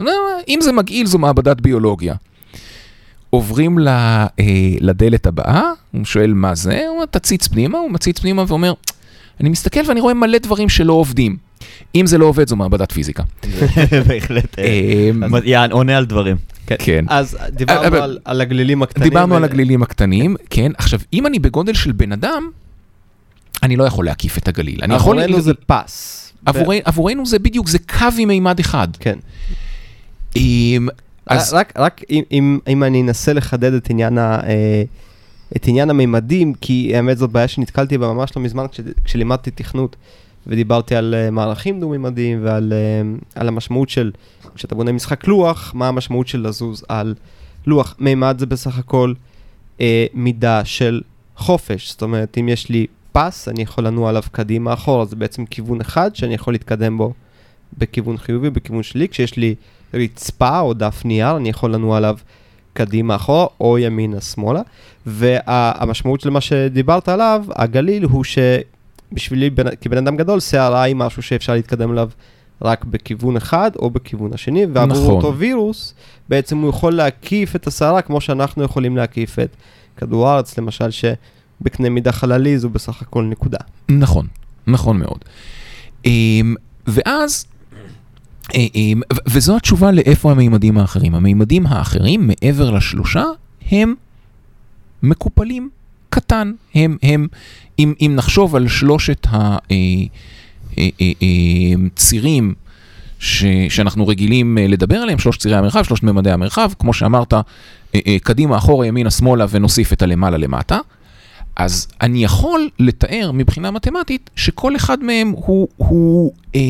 Speaker 4: אם זה מגעיל זו מעבדת ביולוגיה. עוברים ל, אה, לדלת הבאה, הוא שואל מה זה, הוא אומר תציץ פנימה, הוא מציץ פנימה ואומר, אני מסתכל ואני רואה מלא דברים שלא עובדים. אם זה לא עובד זו מעבדת פיזיקה.
Speaker 3: בהחלט. אה, יען, עונה על דברים.
Speaker 4: כן.
Speaker 2: אז דיברנו על- הגלילים הקטנים.
Speaker 4: דיברנו על הגלילים הקטנים, כן. עכשיו, אם אני בגודל של בן אדם, אני לא יכול להקיף את הגליל.
Speaker 2: עבורנו זה פס.
Speaker 4: עבורנו זה בדיוק, זה קו עם מימד אחד.
Speaker 2: כן.
Speaker 4: אם- אז
Speaker 2: רק, רק אם, אם, אם אני אנסה לחדד את עניין, ה, אה, את עניין המימדים, כי האמת זאת בעיה שנתקלתי בה ממש לא מזמן כש, כשלימדתי תכנות ודיברתי על אה, מערכים דו-מימדיים ועל אה, על המשמעות של, כשאתה בונה משחק לוח, מה המשמעות של לזוז על לוח. מימד זה בסך הכל אה, מידה של חופש, זאת אומרת, אם יש לי פס, אני יכול לנוע עליו קדימה אחורה, זה בעצם כיוון אחד שאני יכול להתקדם בו בכיוון חיובי, בכיוון שלי, כשיש לי רצפה או דף נייר, אני יכול לנוע עליו קדימה אחורה או ימינה שמאלה. והמשמעות של מה שדיברת עליו, הגליל, הוא שבשבילי בן- כבן אדם גדול, שערה היא משהו שאפשר להתקדם אליו רק בכיוון אחד או בכיוון השני, ועבור
Speaker 4: נכון.
Speaker 2: אותו וירוס, בעצם הוא יכול להקיף את השערה כמו שאנחנו יכולים להקיף את כדור הארץ, למשל, שבקנה מידה חללי זו בסך הכל נקודה.
Speaker 4: נכון, נכון מאוד. אמ, ואז, אמ, וזו התשובה לאיפה המימדים האחרים. המימדים האחרים, מעבר לשלושה, הם מקופלים קטן. הם, הם, אם, אם נחשוב על שלושת הצירים ש, שאנחנו רגילים אה, לדבר עליהם, שלושת צירי המרחב, שלושת ממדי המרחב, כמו שאמרת, אה, אה, קדימה, אחורה, ימינה, שמאלה, ונוסיף את הלמעלה למטה. אז אני יכול לתאר מבחינה מתמטית שכל אחד מהם הוא, הוא אה,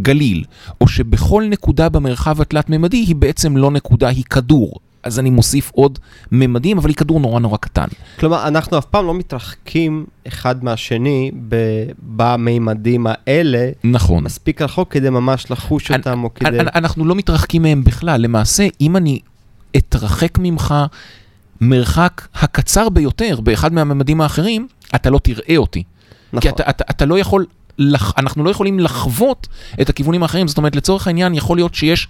Speaker 4: גליל, או שבכל נקודה במרחב התלת-ממדי היא בעצם לא נקודה, היא כדור. אז אני מוסיף עוד ממדים, אבל היא כדור נורא נורא קטן.
Speaker 2: כלומר, אנחנו אף פעם לא מתרחקים אחד מהשני במימדים האלה,
Speaker 4: נכון.
Speaker 2: מספיק רחוק כדי ממש לחוש אותם, או כדי...
Speaker 4: אנ- אנחנו לא מתרחקים מהם בכלל. למעשה, אם אני אתרחק ממך מרחק הקצר ביותר באחד מהממדים האחרים, אתה לא תראה אותי. כי
Speaker 2: נכון.
Speaker 4: אתה, אתה, אתה לא יכול, לח, אנחנו לא יכולים לחוות את הכיוונים האחרים. זאת אומרת, לצורך העניין, יכול להיות שיש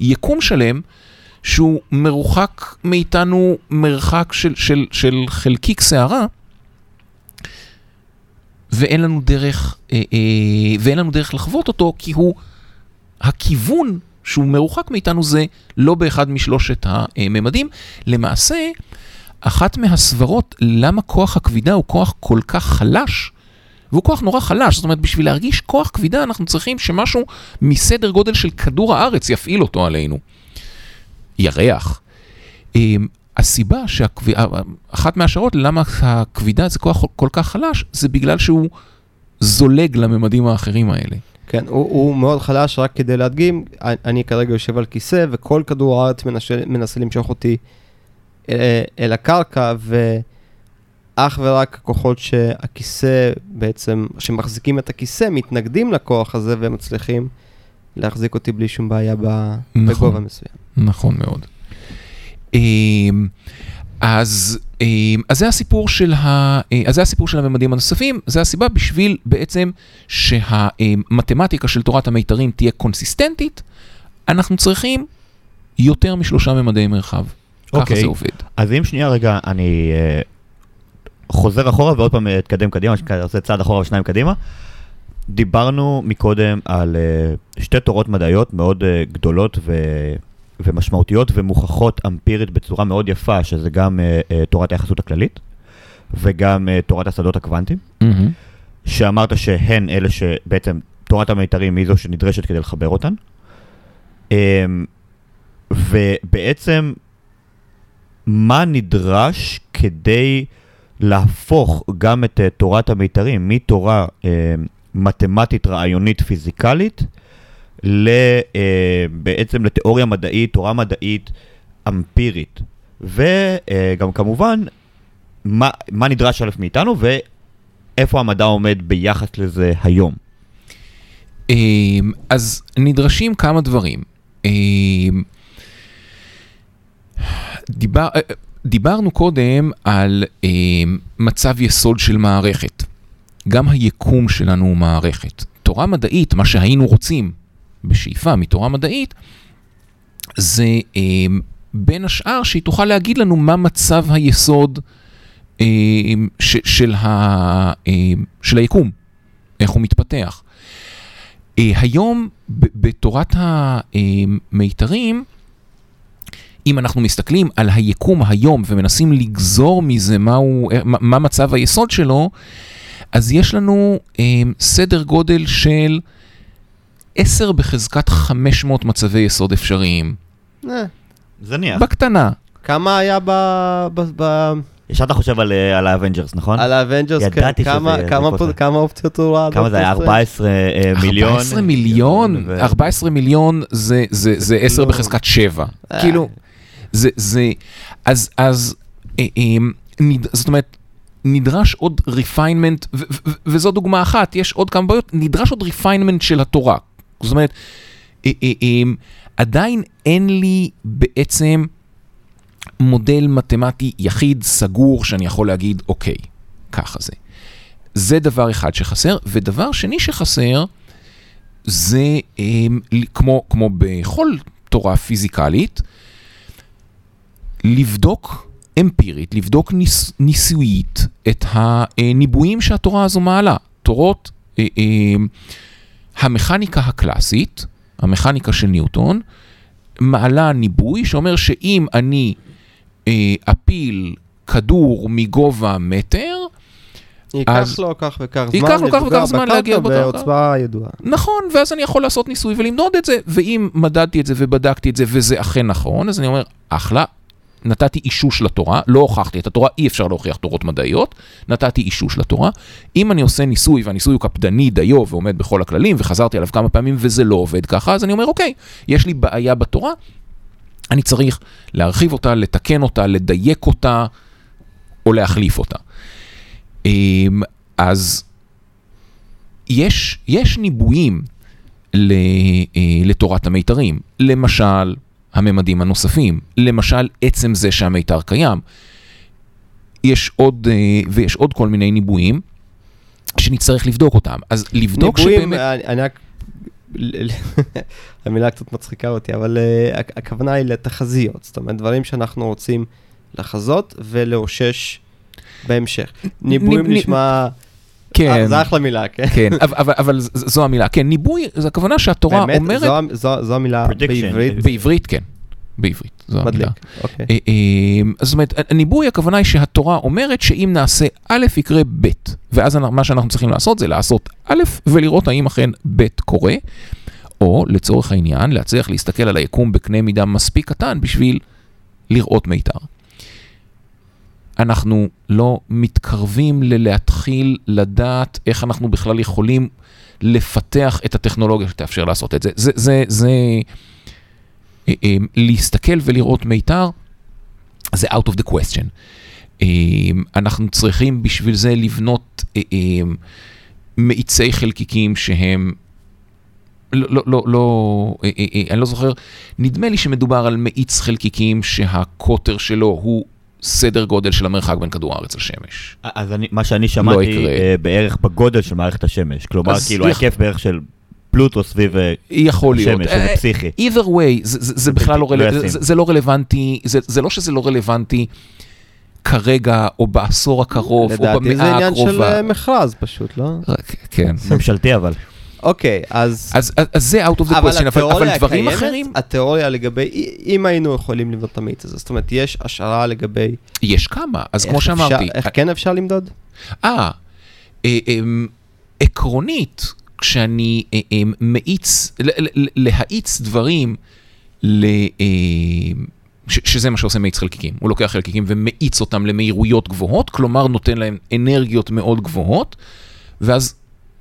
Speaker 4: יקום שלם שהוא מרוחק מאיתנו מרחק של, של, של חלקיק שערה, ואין לנו דרך, אה, אה, ואין לנו דרך לחוות אותו, כי הוא, הכיוון שהוא מרוחק מאיתנו זה לא באחד משלושת הממדים. למעשה, אחת מהסברות למה כוח הכבידה הוא כוח כל כך חלש, והוא כוח נורא חלש, זאת אומרת, בשביל להרגיש כוח כבידה אנחנו צריכים שמשהו מסדר גודל של כדור הארץ יפעיל אותו עלינו. ירח. אמ, הסיבה, שהכב... אחת מהשערות למה הכבידה זה כוח כל כך חלש, זה בגלל שהוא זולג לממדים האחרים האלה.
Speaker 2: כן, הוא, הוא מאוד חלש, רק כדי להדגים, אני- כרגע יושב על כיסא, וכל כדור הארץ מנסה, מנסה למשוך אותי אל, אל הקרקע, ואך ורק הכוחות שהכיסא בעצם, שמחזיקים את הכיסא, מתנגדים לכוח הזה, והם מצליחים להחזיק אותי בלי שום בעיה ב,
Speaker 4: נכון.
Speaker 2: בגובה מסוים.
Speaker 4: נכון מאוד. אמ, אז, אמ, אז זה הסיפור של ה... אה, אז זה הסיפור של הממדים הנוספים, זה הסיבה בשביל בעצם שהמתמטיקה של תורת המיתרים תהיה קונסיסטנטית, אנחנו צריכים יותר משלושה ממדי מרחב. ככה
Speaker 3: אוקיי.
Speaker 4: זה עובד.
Speaker 3: אז אם שנייה רגע אני אה, חוזר אחורה ועוד פעם אה, אתקדם קדימה, עושה צעד אחורה ושניים קדימה. דיברנו מקודם על אה, שתי תורות מדעיות מאוד אה, גדולות ו... ומשמעותיות ומוכחות אמפירית בצורה מאוד יפה, שזה גם אה, תורת היחסות הכללית וגם תורת השדות הקוונטיים,
Speaker 4: מהמם.
Speaker 3: שאמרת שהן אלה שבעצם תורת המיתרים היא זו שנדרשת כדי לחבר אותן. אה, ובעצם מה נדרש כדי להפוך גם את uh, תורת המיתרים מתורה uh, מתמטית רעיונית פיזיקלית ל, uh, בעצם לתיאוריה מדעית, תורה מדעית אמפירית. וגם uh, כמובן, מה, מה נדרש א' מאיתנו ואיפה המדע עומד ביחס לזה היום.
Speaker 4: אמ, אז נדרשים כמה דברים. אמ, דיבר, אה, דיברנו קודם על מצב יסוד של מערכת. גם היקום שלנו הוא מערכת. תורה מדעית, מה שהיינו רוצים בשאיפה מתורה מדעית, זה אמ, בין השאר שהיא תוכל להגיד לנו מה מצב היסוד אה, ש, של, ה, אה, של היקום, איך הוא מתפתח. אה, היום ב, בתורת המיתרים, אם אנחנו מסתכלים על היקום היום ומנסים לגזור מזה מהו, מה, מה מצב היסוד שלו, אז יש לנו אה, סדר גודל של 10 בחזקת 500 מצבי יסוד אפשריים.
Speaker 2: אה,
Speaker 3: זניח.
Speaker 4: בקטנה.
Speaker 2: כמה היה ב... ב- ב-
Speaker 3: ישר אתה חושב על, אה, על ה Avengers, נכון?
Speaker 2: על ה Avengers,
Speaker 3: ידעתי
Speaker 2: כמה-
Speaker 3: שזה
Speaker 2: כמה אופציות הוא ראה?
Speaker 3: כמה זה היה? 14 אה, מיליון?
Speaker 4: 14 מיליון?
Speaker 3: ו-
Speaker 4: 14 מיליון זה, זה, זה 10
Speaker 2: כלום.
Speaker 4: בחזקת 7.
Speaker 2: אה.
Speaker 4: כאילו, זה, זה, אז, אז, אה, אה, נד, זאת אומרת, נדרש עוד ו- וזו דוגמה אחת, יש עוד כמה בעיות, נדרש עוד refinement של התורה. זאת אומרת, אה, אה, אה, עדיין אין לי בעצם מודל מתמטי יחיד, סגור, שאני יכול להגיד, אוקיי, ככה זה. זה דבר אחד שחסר, ודבר שני שחסר, זה כמו, כמו בכל תורה פיזיקלית, לבדוק אמפירית, לבדוק ניס, ניסויית את הניבויים שהתורה הזו מעלה. תורות, אה, אה, המכניקה הקלאסית, המכניקה של ניוטון, מעלה ניבוי שאומר שאם אני אה, אפיל כדור מגובה מטר,
Speaker 2: ייקח
Speaker 4: אז-
Speaker 2: לו כך וכך זמן,
Speaker 4: ייקח לו כך וכך זמן להגיע בקרקע.
Speaker 2: בעוצמה ידועה.
Speaker 4: נכון, ואז אני יכול לעשות ניסוי ולמדוד את זה, ואם מדדתי את זה ובדקתי את זה וזה אכן נכון, אז אני אומר, אחלה, נתתי אישוש לתורה, לא הוכחתי את התורה, אי אפשר להוכיח תורות מדעיות, נתתי אישוש לתורה. אם אני עושה ניסוי והניסוי הוא קפדני דיו ועומד בכל הכללים, וחזרתי עליו כמה פעמים וזה לא עובד ככה, אז אני אומר, אוקיי, יש לי בעיה בתורה, אני צריך להרחיב אותה, לתקן אותה, לדייק אותה, או להחליף אותה. אמ, אז יש, יש ניבויים אה, לתורת המיתרים. למשל, הממדים הנוספים. למשל, עצם זה שהמיתר קיים. יש עוד, אה, ויש עוד כל מיני ניבויים שנצטרך לבדוק אותם. אז לבדוק
Speaker 2: ניבויים,
Speaker 4: שבאמת...
Speaker 2: אני אני רק... המילה קצת מצחיקה אותי, אבל אה, הכ- הכוונה היא לתחזיות. זאת אומרת, דברים שאנחנו רוצים לחזות ולאושש בהמשך. ניבויים
Speaker 4: ניב-
Speaker 2: נשמע...
Speaker 4: כן,
Speaker 2: אה, זה אחלה מילה, כן.
Speaker 4: כן, אבל, אבל, זו המילה. כן, ניבוי, זו הכוונה שהתורה
Speaker 2: באמת,
Speaker 4: אומרת...
Speaker 2: זו, זו, זו המילה. בעברית.
Speaker 4: בעברית, כן. בעברית, זו
Speaker 2: מדליק,
Speaker 4: המילה.
Speaker 2: אוקיי.
Speaker 4: אה, אה, זאת אומרת, הניבוי הכוונה היא שהתורה אומרת שאם נעשה א' יקרה ב', ואז אנחנו- מה שאנחנו צריכים לעשות זה לעשות א' ולראות האם אכן ב' קורה, או לצורך העניין להצליח להסתכל על היקום בקנה מידה מספיק קטן בשביל לראות מיתר. אנחנו לא מתקרבים ללהתחיל לדעת איך אנחנו בכלל יכולים לפתח את הטכנולוגיה שתאפשר לעשות את זה. זה, זה, זה אה, אה, להסתכל ולראות מיתר, זה out of the question. אה, אנחנו צריכים בשביל זה לבנות מאיצי חלקיקים שהם... לא, לא, לא, לא, אני לא זוכר, נדמה לי שמדובר על מאיץ חלקיקים שהקוטר שלו הוא סדר גודל של המרחק בין כדור הארץ לשמש.
Speaker 3: אז אני, מה שאני שמעתי,
Speaker 4: יקרה.
Speaker 3: אה, בערך בגודל של מערכת השמש. כלומר, כאילו,
Speaker 4: יכ-
Speaker 3: ההיקף בערך של פלוטו סביב אה,
Speaker 4: יכול להיות.
Speaker 3: השמש, שזה
Speaker 4: אה,
Speaker 3: פסיכי.
Speaker 4: either way, זה, זה, זה בכלל לא,
Speaker 3: לא
Speaker 4: רל... זה, זה לא רלוונטי, זה, זה לא שזה לא רלוונטי כרגע, או בעשור הקרוב, או
Speaker 2: לדעתי זה
Speaker 4: במאה
Speaker 2: עניין של
Speaker 4: הקרובה.
Speaker 2: מכרז פשוט, לא?
Speaker 4: רק- כן.
Speaker 3: ממשלתי אבל.
Speaker 2: אוקיי, אז...
Speaker 4: אז, אז, אז זה out of the question, אבל, אבל דברים
Speaker 2: הקיימת,
Speaker 4: אחרים,
Speaker 2: התיאוריה לגבי, אם היינו יכולים לבדוק את המאיץ הזה, זאת אומרת, יש השערה לגבי...
Speaker 4: יש כמה, אז כמו
Speaker 2: איך אפשר-
Speaker 4: שאמרתי,
Speaker 2: איך כן אפשר למדוד?
Speaker 4: אה, אה, אמ, עקרונית, כשאני אה, אמ, מאיץ, להאיץ דברים, ל- אמ, ש- שזה מה שעושה מאיץ חלקיקים. הוא לוקח חלקיקים ומאיץ אותם למהירויות גבוהות, כלומר נותן להם אנרגיות מאוד גבוהות, ואז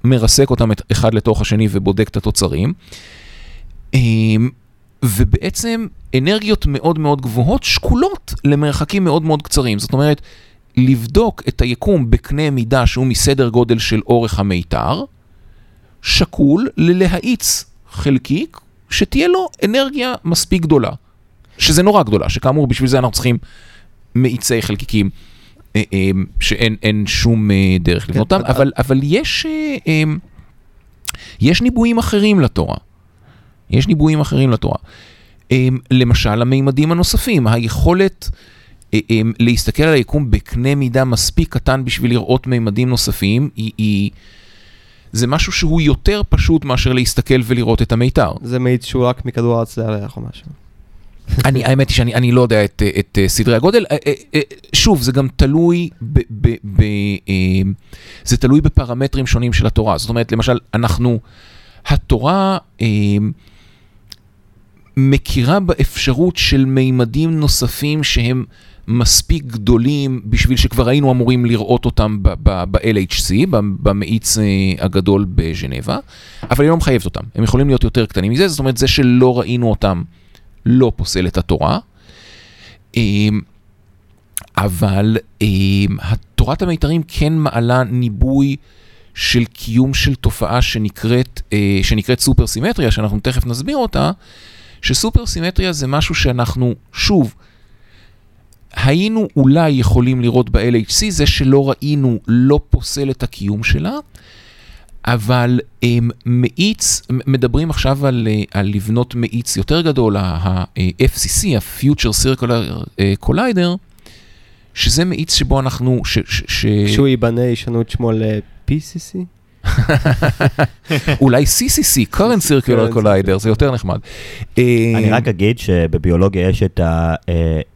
Speaker 4: מרסק אותם אחד לתוך השני ובודק את התוצרים. אמ, ובעצם אנרגיות מאוד מאוד גבוהות שקולות למרחקים מאוד מאוד קצרים. זאת אומרת, לבדוק את היקום בקנה מידה שהוא מסדר גודל של אורך המיתר, שקול ללהאיץ חלקיק שתהיה לו אנרגיה מספיק גדולה. שזה נורא גדולה, שכאמור בשביל זה אנחנו צריכים מאיצי חלקיקים שאין אין שום אה, דרך לבנות אותם,
Speaker 2: אבל-
Speaker 4: יש, אה, אה, יש ניבויים אחרים לתורה. יש ניבויים אחרים לתורה. למשל, המימדים הנוספים, היכולת להסתכל על היקום בקנה מידה מספיק קטן בשביל לראות מימדים נוספים, היא, היא, זה משהו שהוא יותר פשוט מאשר להסתכל ולראות את המיתר.
Speaker 2: זה מעיד שהוא רק מכדור הארץ לירח או משהו.
Speaker 4: אני, האמת היא שאני אני לא יודע את, את אה, סדרי הגודל. אה, אה, שוב, זה גם תלוי, ב, ב, ב, זה תלוי בפרמטרים שונים של התורה. זאת אומרת, למשל, אנחנו, התורה מכירה באפשרות של מימדים נוספים שהם מספיק גדולים בשביל שכבר היינו אמורים לראות אותם ב-LHC, במאיץ הגדול בז'נבה, אבל היא לא מחייבת אותם. הם יכולים להיות יותר קטנים מזה, זאת אומרת, זה שלא ראינו אותם לא פוסל את התורה. אמ, אבל אמ, תורת המיתרים כן מעלה ניבוי של קיום של תופעה שנקראת, אה, שנקראת סופר סימטריה, שאנחנו תכף נסביר אותה, שסופר סימטריה זה משהו שאנחנו, שוב, היינו אולי יכולים לראות ב-LHC, זה שלא ראינו לא פוסל את הקיום שלה, אבל הם מאיץ, מדברים עכשיו על, אה, על לבנות מאיץ יותר גדול, ה-FCC, ה-Future Circular אה, Collider, שזה מאיץ שבו אנחנו... ש, ש, ש...
Speaker 2: כשהוא ייבנה ישנו את שמו ל-PCC?
Speaker 4: אולי CCC, current circular collider, זה יותר נחמד.
Speaker 3: אני רק אגיד שבביולוגיה יש את ה-NGS,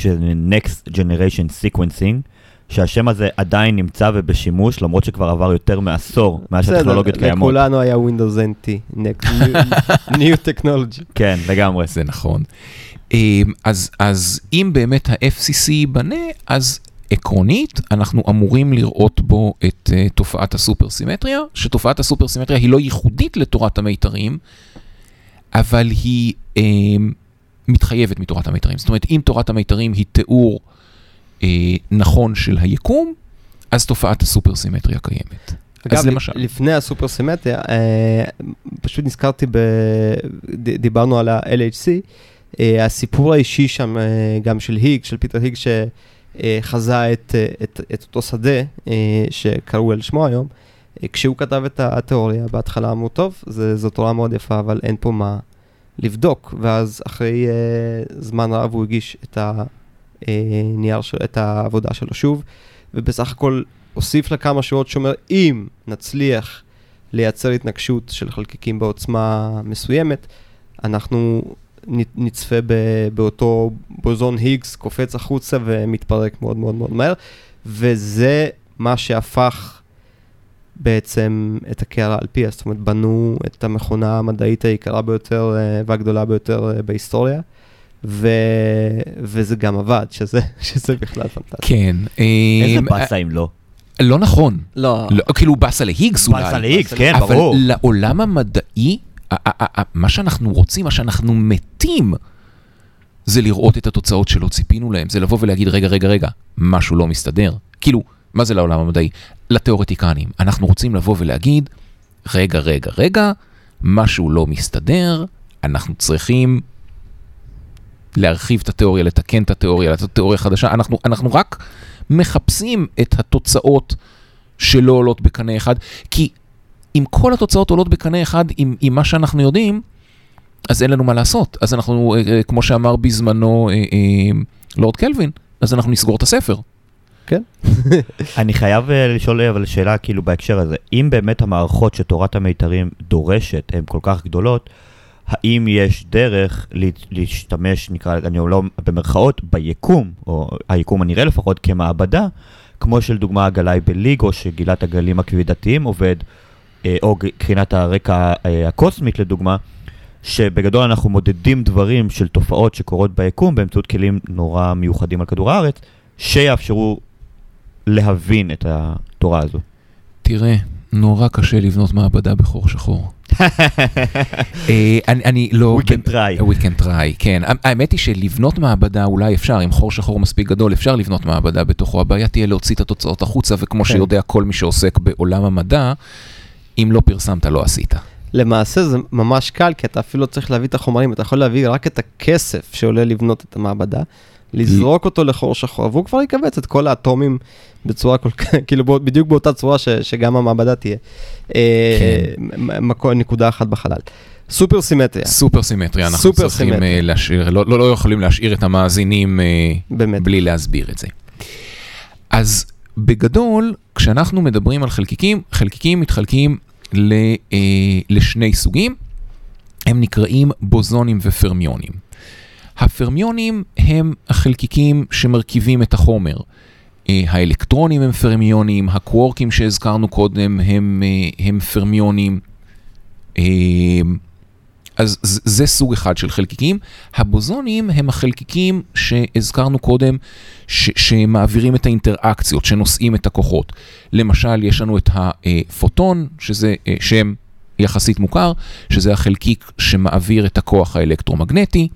Speaker 3: שזה Next Generation Sequencing. שהשם הזה עדיין נמצא ובשימוש, למרות שכבר עבר יותר מעשור מאז שהטכנולוגיות קיימות.
Speaker 2: לכולנו היה Windows NT, New Technology.
Speaker 3: כן, לגמרי.
Speaker 4: זה נכון. אמ, אז, אז אם באמת ה-FCC ייבנה, אז עקרונית אנחנו אמורים לראות בו את uh, תופעת הסופר סימטריה, שתופעת הסופר סימטריה היא לא ייחודית לתורת המיתרים, אבל היא uh, מתחייבת מתורת המיתרים. זאת אומרת, אם תורת המיתרים היא תיאור נכון של היקום, אז תופעת הסופר סימטריה קיימת.
Speaker 2: אגב, אז למשל... לפני הסופר סימטריה, אה, פשוט נזכרתי, ב... דיברנו על ה-LHC, אה, הסיפור האישי שם, אה, גם של היג, של פיטר היג, שחזה את, את, את אותו שדה, אה, שקראו על שמו היום, אה, כשהוא כתב את התיאוריה, בהתחלה אמרו, טוב, זו תורה מאוד יפה, אבל אין פה מה לבדוק, ואז אחרי אה, זמן רב הוא הגיש את ה... הנייר, של, את העבודה שלו שוב, ובסך הכל הוסיף לה כמה שורות שאומר, אם נצליח לייצר התנגשות של חלקיקים בעוצמה מסוימת, אנחנו נצפה באותו בוזון היגס קופץ החוצה ומתפרק מאוד מאוד מאוד מהר, וזה מה שהפך בעצם את הקערה על פיה, זאת אומרת, בנו את המכונה המדעית היקרה ביותר אה, והגדולה ביותר אה, בהיסטוריה. ו... וזה גם עבד, שזה, שזה בכלל פנטסטי.
Speaker 4: כן.
Speaker 3: איזה אמ, באסה אם לא?
Speaker 4: לא נכון.
Speaker 2: לא.
Speaker 4: לא כאילו באסה להיגס אולי.
Speaker 3: באסה להיגס, כן, ברור.
Speaker 4: אבל לעולם המדעי, מה שאנחנו רוצים, מה שאנחנו מתים, זה לראות את התוצאות שלא ציפינו להם. זה לבוא ולהגיד, רגע, רגע, רגע, משהו לא מסתדר. כאילו, מה זה לעולם המדעי? לתיאורטיקנים. אנחנו רוצים לבוא ולהגיד, רגע, רגע, רגע, משהו לא מסתדר, אנחנו צריכים להרחיב את התיאוריה, לתקן את התיאוריה, לתת תיאוריה חדשה, אנחנו, אנחנו רק מחפשים את התוצאות שלא עולות בקנה אחד, כי אם כל התוצאות עולות בקנה אחד עם, עם מה שאנחנו יודעים, אז אין לנו מה לעשות. אז אנחנו, אה, אה, כמו שאמר בזמנו אה, לורד קלווין, אז אנחנו נסגור את הספר.
Speaker 2: כן.
Speaker 3: אני חייב לשאול אבל שאלה כאילו בהקשר הזה, אם באמת המערכות שתורת המיתרים דורשת הן כל כך גדולות, האם יש דרך להשתמש, נקרא, אני לא במרכאות, ביקום, או היקום הנראה לפחות, כמעבדה, כמו שלדוגמה הגלאי בליגו, שגילת הגלים הכבידתיים עובד, אה, או קרינת הרקע אה, הקוסמית לדוגמה, שבגדול אנחנו מודדים דברים של תופעות שקורות ביקום באמצעות כלים נורא מיוחדים על כדור הארץ, שיאפשרו להבין את התורה הזו.
Speaker 4: תראה, נורא קשה לבנות מעבדה בחור שחור. אה, אני לא...
Speaker 3: We can try.
Speaker 4: We can try, כן. האמת היא שלבנות מעבדה אולי אפשר, עם חור שחור מספיק גדול אפשר לבנות מעבדה בתוכו. הבעיה תהיה להוציא את התוצאות החוצה, וכמו כן. שיודע כל מי שעוסק בעולם המדע, אם לא פרסמת, לא עשית.
Speaker 2: למעשה זה ממש קל, כי אתה אפילו לא צריך להביא את החומרים, אתה יכול להביא רק את הכסף שעולה לבנות את המעבדה, לזרוק אותו לחור שחור, והוא כבר יקבץ את כל האטומים בצורה כל כך, כאילו בדיוק באותה צורה ש, שגם המעבדה תהיה. אה, כן. נקודה אחת בחלל. סופר סימטריה,
Speaker 4: סופר סימטריה, אנחנו
Speaker 2: סופר
Speaker 4: צריכים
Speaker 2: סימטריה.
Speaker 4: אה, להשאיר, לא, לא, לא יכולים להשאיר את המאזינים אה,
Speaker 2: באמת.
Speaker 4: בלי להסביר את זה. אז בגדול, כשאנחנו מדברים על חלקיקים, חלקיקים מתחלקים ל, אה, לשני סוגים, הם נקראים בוזונים ופרמיונים. הפרמיונים הם החלקיקים שמרכיבים את החומר. אה, האלקטרונים הם פרמיונים, הקוורקים שהזכרנו קודם הם, אה, הם פרמיונים. אה, אז זה סוג אחד של חלקיקים. הבוזונים הם החלקיקים שהזכרנו קודם, ש- שמעבירים את האינטראקציות, שנושאים את הכוחות. למשל, יש לנו את הפוטון, שזה שם יחסית מוכר, שזה החלקיק שמעביר את הכוח האלקטרומגנטי.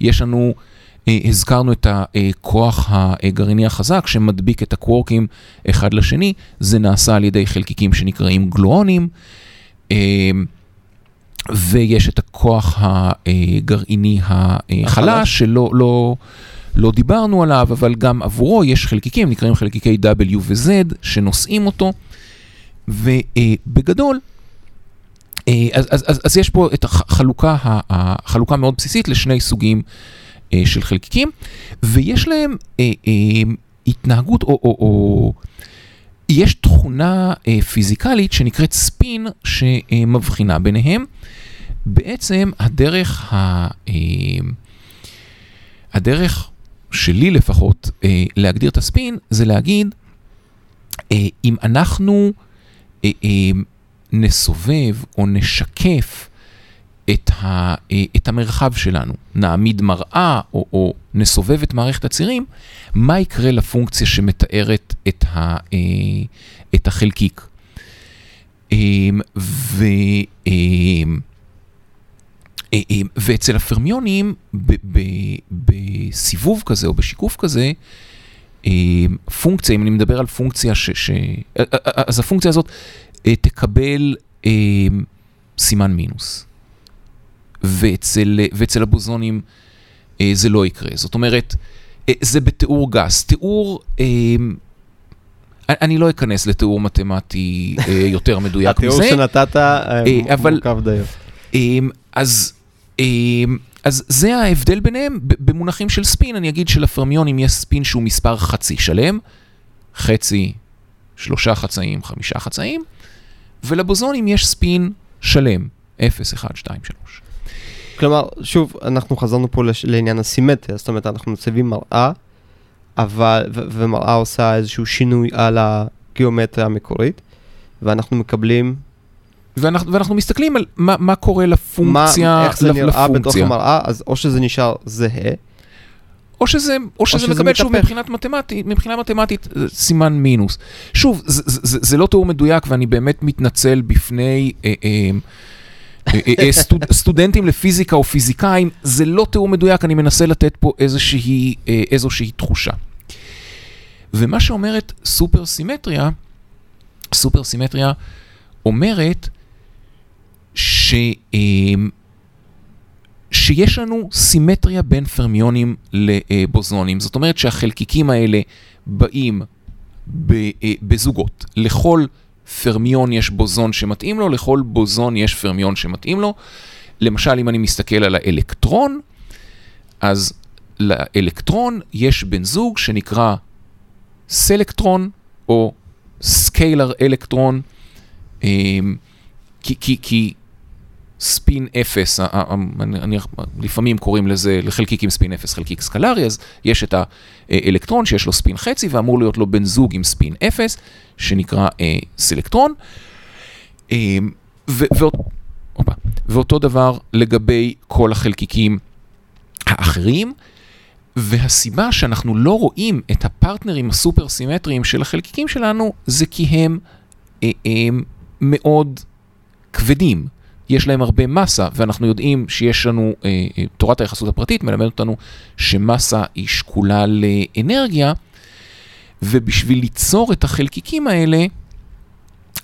Speaker 4: יש לנו, אה, הזכרנו את הכוח הגרעיני החזק שמדביק את הקוורקים אחד לשני, זה נעשה על ידי חלקיקים שנקראים גלואונים. אה, ויש את הכוח הגרעיני החלש,
Speaker 2: החלש.
Speaker 4: שלא לא, לא דיברנו עליו, אבל גם עבורו יש חלקיקים, נקראים חלקיקי W ו-Z, שנושאים אותו, ובגדול, אה, אז, אז, אז, אז יש פה את החלוקה, החלוקה מאוד בסיסית לשני סוגים אה, של חלקיקים, ויש להם אה, אה, התנהגות או, או, או יש תכונה אה, פיזיקלית שנקראת ספין שמבחינה ביניהם. בעצם הדרך, ה, אה, הדרך שלי לפחות אה, להגדיר את הספין זה להגיד אה, אם אנחנו אה, אה, נסובב או נשקף את, ה, אה, את המרחב שלנו, נעמיד מראה או, או נסובב את מערכת הצירים, מה יקרה לפונקציה שמתארת את, ה, אה, את החלקיק. אמ, ו, אמ, אה, ואצל הפרמיונים, ב, ב, בסיבוב כזה או בשיקוף כזה, אה, פונקציה, אם אני מדבר על פונקציה ש... ש אז הפונקציה הזאת תקבל אה, סימן מינוס. ואצל, ואצל הבוזונים אה, זה לא יקרה. זאת אומרת, אה, זה בתיאור גס. תיאור, אה, אני לא אכנס לתיאור מתמטי אה, יותר מדויק מזה.
Speaker 2: התיאור שנתת אה,
Speaker 4: אה, אבל-
Speaker 2: מורכב דיו.
Speaker 4: אז, אז זה ההבדל ביניהם. במונחים של ספין, אני אגיד שלפרמיונים יש ספין שהוא מספר חצי שלם, חצי, שלושה חצאים, חמישה חצאים, ולבוזונים יש ספין שלם, 0, 1, 2, 3.
Speaker 2: כלומר, שוב, אנחנו חזרנו פה לש- לעניין הסימטריה, זאת אומרת, אנחנו מציבים מראה, אבל, ו- ומראה עושה איזשהו שינוי על הגיאומטריה המקורית, ואנחנו מקבלים
Speaker 4: ואנחנו, ואנחנו מסתכלים על מה, מה קורה
Speaker 2: מה,
Speaker 4: לפונקציה,
Speaker 2: איך זה
Speaker 4: לפ-
Speaker 2: נראה בתוך
Speaker 4: לפונקציה.
Speaker 2: המראה, אז או שזה נשאר זהה,
Speaker 4: או שזה, או שזה,
Speaker 2: שזה
Speaker 4: מקבל שוב
Speaker 2: מתהפך.
Speaker 4: מבחינת מתמטית, מבחינה מתמטית אה, סימן מינוס. שוב, זה, זה, זה, לא תיאור מדויק ואני באמת מתנצל בפני אה, אה, אה, אה, סטוד, סטודנטים לפיזיקה או פיזיקאים, זה לא תיאור מדויק, אני מנסה לתת פה איזושהי, אה, איזושהי תחושה. ומה שאומרת סופר סימטריה, סופר סימטריה אומרת ש... אה, שיש לנו סימטריה בין פרמיונים לבוזונים. זאת אומרת שהחלקיקים האלה באים אה, בזוגות. לכל פרמיון יש בוזון שמתאים לו, לכל בוזון יש פרמיון שמתאים לו. למשל, אם אני מסתכל על האלקטרון, אז לאלקטרון יש בן זוג שנקרא סלקטרון או scalar electron, אמ, כי, כי, כי ספין אפס, לפעמים קוראים לזה לחלקיק עם ספין אפס חלקיק סקלרי, אז יש את האלקטרון שיש לו ספין חצי ואמור להיות לו בן זוג עם ספין אפס, שנקרא אה, סלקטרון. אה, ו, ואות, אופה, ואותו דבר לגבי כל החלקיקים האחרים. והסיבה שאנחנו לא רואים את הפרטנרים הסופר סימטריים של החלקיקים שלנו, זה כי הם אה, אה, מאוד כבדים. יש להם הרבה מסה, ואנחנו יודעים שיש לנו, אה, אה, תורת היחסות הפרטית מלמדת אותנו שמסה היא שקולה לאנרגיה, ובשביל ליצור את החלקיקים האלה,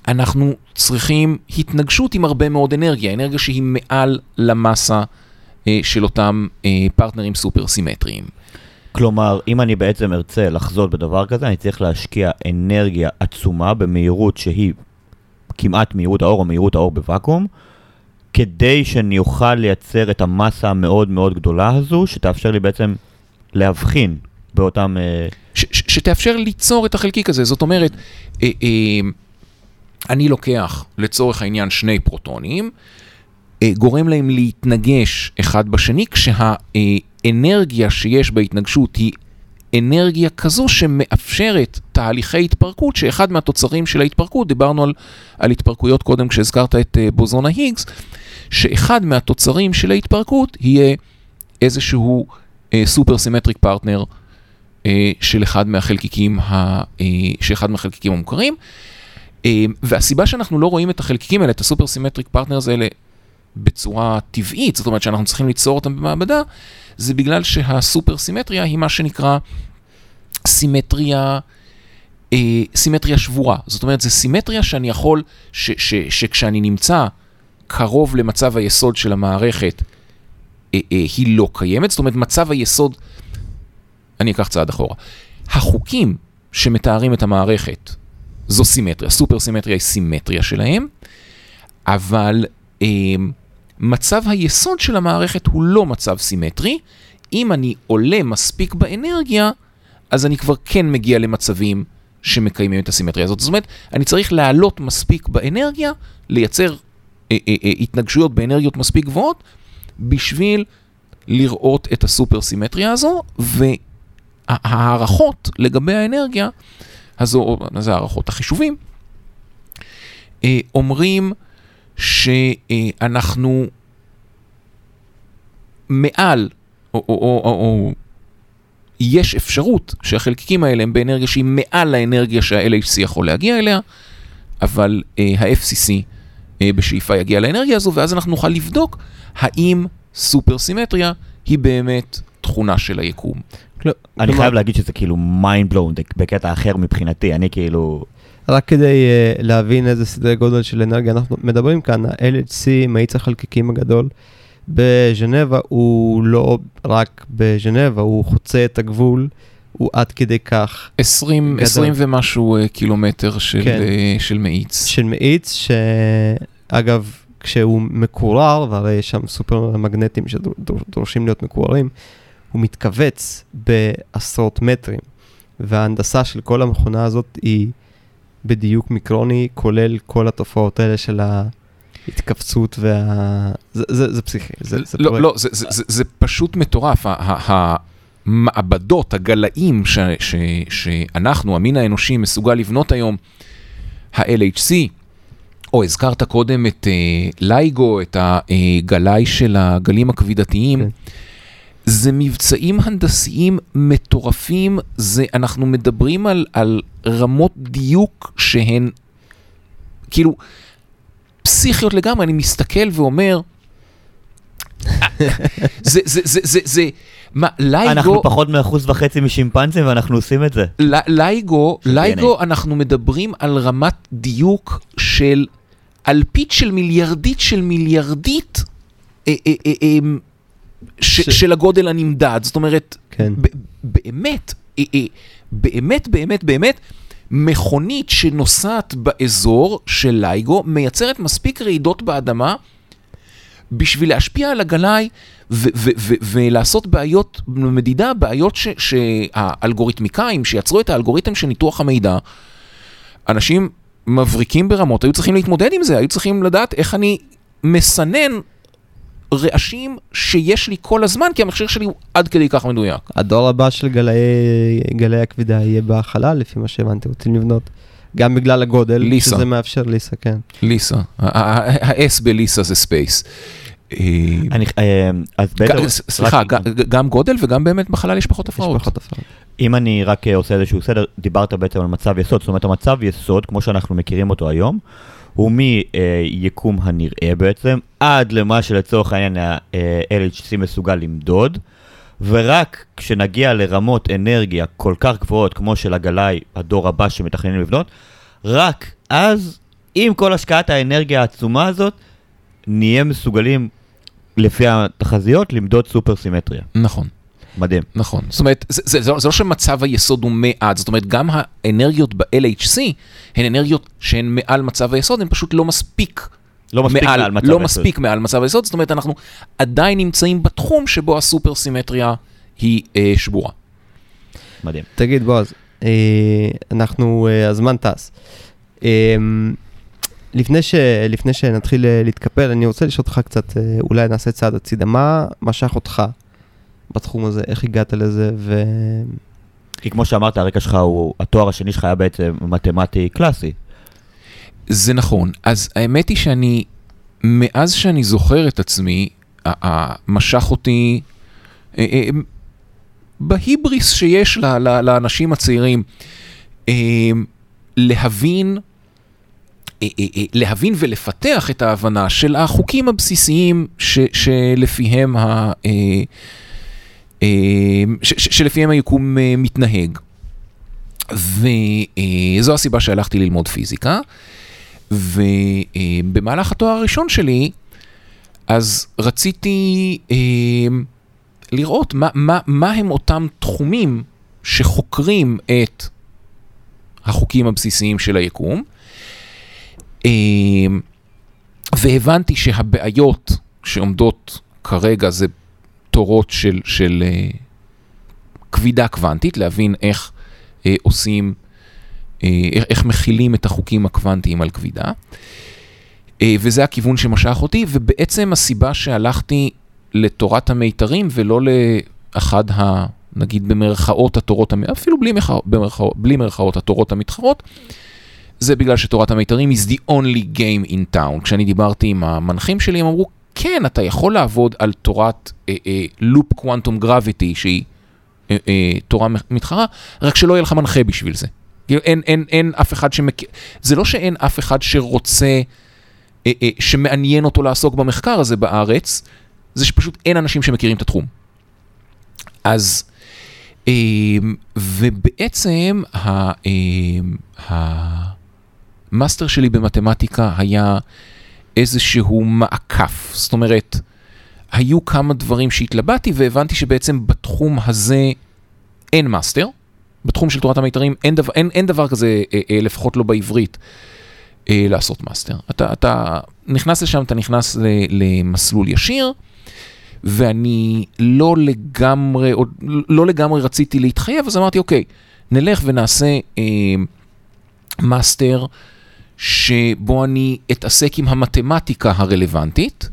Speaker 4: אנחנו צריכים התנגשות עם הרבה מאוד אנרגיה, אנרגיה שהיא מעל למסה אה, של אותם אה, פרטנרים סופר סימטריים.
Speaker 3: כלומר, אם אני בעצם ארצה לחזות בדבר כזה, אני צריך להשקיע אנרגיה עצומה במהירות שהיא כמעט מהירות האור או מהירות האור בוואקום, כדי שאני אוכל לייצר את המסה המאוד מאוד גדולה הזו, שתאפשר לי בעצם להבחין באותם... אה,
Speaker 4: שתאפשר ליצור את החלקיק הזה. זאת אומרת, אה, אה, אני לוקח לצורך העניין שני פרוטונים, גורם להם להתנגש אחד בשני, כשהאנרגיה שיש בהתנגשות היא אנרגיה כזו שמאפשרת תהליכי התפרקות, שאחד מהתוצרים של ההתפרקות, דיברנו על, על התפרקויות קודם כשהזכרת את בוזון ההיגס, שאחד מהתוצרים של ההתפרקות יהיה איזשהו supersymmetric partner של אחד מהחלקיקים, ה, אה, שאחד מהחלקיקים המוכרים. אה, והסיבה שאנחנו לא רואים את החלקיקים האלה, את ה supersymmetric partners האלה, בצורה טבעית, זאת אומרת שאנחנו צריכים ליצור אותם במעבדה, זה בגלל שהסופר סימטריה היא מה שנקרא סימטריה, אה, סימטריה שבורה. זאת אומרת, זה סימטריה שאני יכול, ש, ש, שכשאני נמצא קרוב למצב היסוד של המערכת, אה, אה, היא לא קיימת. זאת אומרת, מצב היסוד, אני אקח צעד אחורה. החוקים שמתארים את המערכת, זו סימטריה, סופר סימטריה היא סימטריה שלהם, אבל אה, מצב היסוד של המערכת הוא לא מצב סימטרי. אם אני עולה מספיק באנרגיה, אז אני כבר כן מגיע למצבים שמקיימים את הסימטריה הזאת. זאת אומרת, אני צריך לעלות מספיק באנרגיה, לייצר התנגשויות באנרגיות מספיק גבוהות, בשביל לראות את הסופר סימטריה הזו, וההערכות לגבי האנרגיה הזו, מה זה הערכות? החישובים, אה, אומרים שאנחנו מעל, או, או, או, או, או יש אפשרות שהחלקיקים האלה הם באנרגיה שהיא מעל האנרגיה שה-LHC יכול להגיע אליה, אבל אה, ה-FCC אה, בשאיפה יגיע לאנרגיה הזו, ואז אנחנו נוכל לבדוק האם סופר סימטריה היא באמת תכונה של היקום.
Speaker 2: לא,
Speaker 3: אני חייב להגיד שזה כאילו mind blown בקטע אחר מבחינתי, אני כאילו...
Speaker 2: רק כדי uh, להבין איזה סדרי גודל של אנרגיה אנחנו מדברים כאן, ה-LHC, מאיץ החלקיקים הגדול בז'נבה, הוא לא רק בז'נבה, הוא חוצה את הגבול, הוא עד כדי כך
Speaker 4: 20,
Speaker 2: גדול.
Speaker 4: 20 ומשהו אה, קילומטר של,
Speaker 2: כן.
Speaker 4: אה, של מאיץ.
Speaker 2: של מאיץ, שאגב, כשהוא מקורר, והרי יש שם סופר מגנטים שדורשים להיות מקוררים, הוא מתכווץ בעשרות מטרים, וההנדסה של כל המכונה הזאת היא בדיוק מיקרוני, כולל כל התופעות האלה של ההתכווצות וה... זה, זה, זה פסיכי, זה, זה
Speaker 4: לא. לא, זה, זה, זה, זה פשוט מטורף. המעבדות, הגלאים ש, ש, שאנחנו, המין האנושי, מסוגל לבנות היום, ה-LHC, או הזכרת קודם את uh, לייגו, את הגלאי של הגלים הכבידתיים.
Speaker 2: כן.
Speaker 4: זה מבצעים הנדסיים מטורפים, זה, אנחנו מדברים על, על רמות דיוק שהן כאילו פסיכיות לגמרי, אני מסתכל ואומר, זה, זה, זה, זה, זה, מה, לייגו,
Speaker 3: אנחנו פחות מאחוז וחצי משימפנזים ואנחנו עושים את זה.
Speaker 4: ל- לייגו, לייגו, אנחנו מדברים על רמת דיוק של אלפית של מיליארדית של מיליארדית אה, אה, אה, ש- של הגודל הנמדד. זאת אומרת,
Speaker 2: כן.
Speaker 4: באמת, באמת, באמת, באמת, מכונית שנוסעת באזור של לייגו מייצרת מספיק רעידות באדמה בשביל להשפיע על הגלאי ולעשות בעיות מדידה, בעיות שהאלגוריתמיקאים שיצרו את האלגוריתם של ניתוח המידע, אנשים מבריקים ברמות, היו צריכים להתמודד עם זה, היו צריכים לדעת איך אני מסנן רעשים שיש לי כל הזמן, כי המכשיר שלי הוא עד כדי כך מדויק.
Speaker 2: הדור הבא של גלאי, גלאי הכבידה יהיה בחלל, לפי מה שהבנתי, רוצים לבנות. גם בגלל הגודל,
Speaker 4: ליסה.
Speaker 2: שזה מאפשר ליסה, כן.
Speaker 4: LISA, ה-S ב LISA זה space. אה,
Speaker 3: אני, אה, אז בעצם...
Speaker 4: סליחה, גם גודל וגם באמת בחלל יש פחות
Speaker 2: יש
Speaker 4: הפרעות.
Speaker 2: פחות הפרעות.
Speaker 3: אם אני רק אה, עושה איזשהו סדר, דיברת בעצם על מצב יסוד, זאת אומרת המצב יסוד, כמו שאנחנו מכירים אותו היום, הוא היקום הנראה בעצם, עד למה שלצורך העניין ה-LHC מסוגל למדוד, ורק כשנגיע לרמות אנרגיה כל כך גבוהות, כמו של הגלאי, הדור הבא שמתכננים לבנות, רק אז, עם כל השקעת האנרגיה העצומה הזאת, נהיה מסוגלים, לפי התחזיות, למדוד סופר סימטריה.
Speaker 4: נכון.
Speaker 3: מדהים.
Speaker 4: נכון. זאת אומרת, זה, זה, זה, זה לא שמצב היסוד הוא מעט, זאת אומרת, גם האנרגיות ב-LHC הן אנרגיות שהן מעל מצב היסוד, הן פשוט לא מספיק
Speaker 3: לא מספיק מעל מצב
Speaker 4: לא
Speaker 3: היסוד.
Speaker 4: מספיק מעל מצב היסוד, זאת אומרת, אנחנו עדיין נמצאים בתחום שבו הסופר סימטריה היא אה, שבורה.
Speaker 3: מדהים.
Speaker 2: תגיד, בועז, אה, אנחנו, אה, הזמן טס. אה, לפני, ש, לפני שנתחיל אה, להתקפל, אני רוצה לשאול אותך קצת, אה, אולי נעשה צעד הצידה. מה משך אותך בתחום הזה? איך הגעת לזה? ו...
Speaker 3: כי כמו שאמרת, הרקע שלך הוא, התואר השני שלך היה בעצם מתמטי קלאסי.
Speaker 4: זה נכון. אז האמת היא שאני, מאז שאני זוכר את עצמי, משך אותי אה, אה, בהיבריס שיש לאנשים הצעירים, להבין, אה, להבין ולפתח את ההבנה של החוקים הבסיסיים ש- שלפיהם ה... ש- שלפיהם היקום מתנהג. וזו הסיבה שהלכתי ללמוד פיזיקה. ובמהלך התואר הראשון שלי, אז רציתי אה, לראות מה, מה, מה הם אותם תחומים שחוקרים את החוקים הבסיסיים של היקום. אה, והבנתי שהבעיות שעומדות כרגע זה תורות של, של אה, כבידה קוונטית, להבין איך אה, עושים איך, איך מכילים את החוקים הקוונטיים על כבידה. אה, וזה הכיוון שמשך אותי, ובעצם הסיבה שהלכתי לתורת המיתרים ולא לאחד ה... נגיד במרכאות התורות, אפילו בלי, מחא, במרכאות, בלי מרכאות התורות המתחרות, זה בגלל שתורת המיתרים is the only game in town. כשאני דיברתי עם המנחים שלי, הם אמרו, כן, אתה יכול לעבוד על תורת לופ קוונטום גרביטי, שהיא אה, אה, תורה מתחרה, רק שלא יהיה לך מנחה בשביל זה. כאילו אין, אין, אין אף אחד שמכיר, זה לא שאין אף אחד שרוצה, אה, אה, שמעניין אותו לעסוק במחקר הזה בארץ, זה שפשוט אין אנשים שמכירים את התחום. אז, אה, ובעצם ה, אה, המאסטר שלי במתמטיקה היה איזשהו מעקף, זאת אומרת, היו כמה דברים שהתלבטתי והבנתי שבעצם בתחום הזה אין מאסטר. בתחום של תורת המיתרים אין דבר, אין, אין דבר כזה, אה, אה, לפחות לא בעברית, אה, לעשות מאסטר. אתה, אתה נכנס לשם, אתה נכנס ל, למסלול ישיר, ואני לא לגמרי, עוד, לא לגמרי רציתי להתחייב, אז אמרתי, אוקיי, נלך ונעשה אה, מאסטר שבו אני אתעסק עם המתמטיקה הרלוונטית,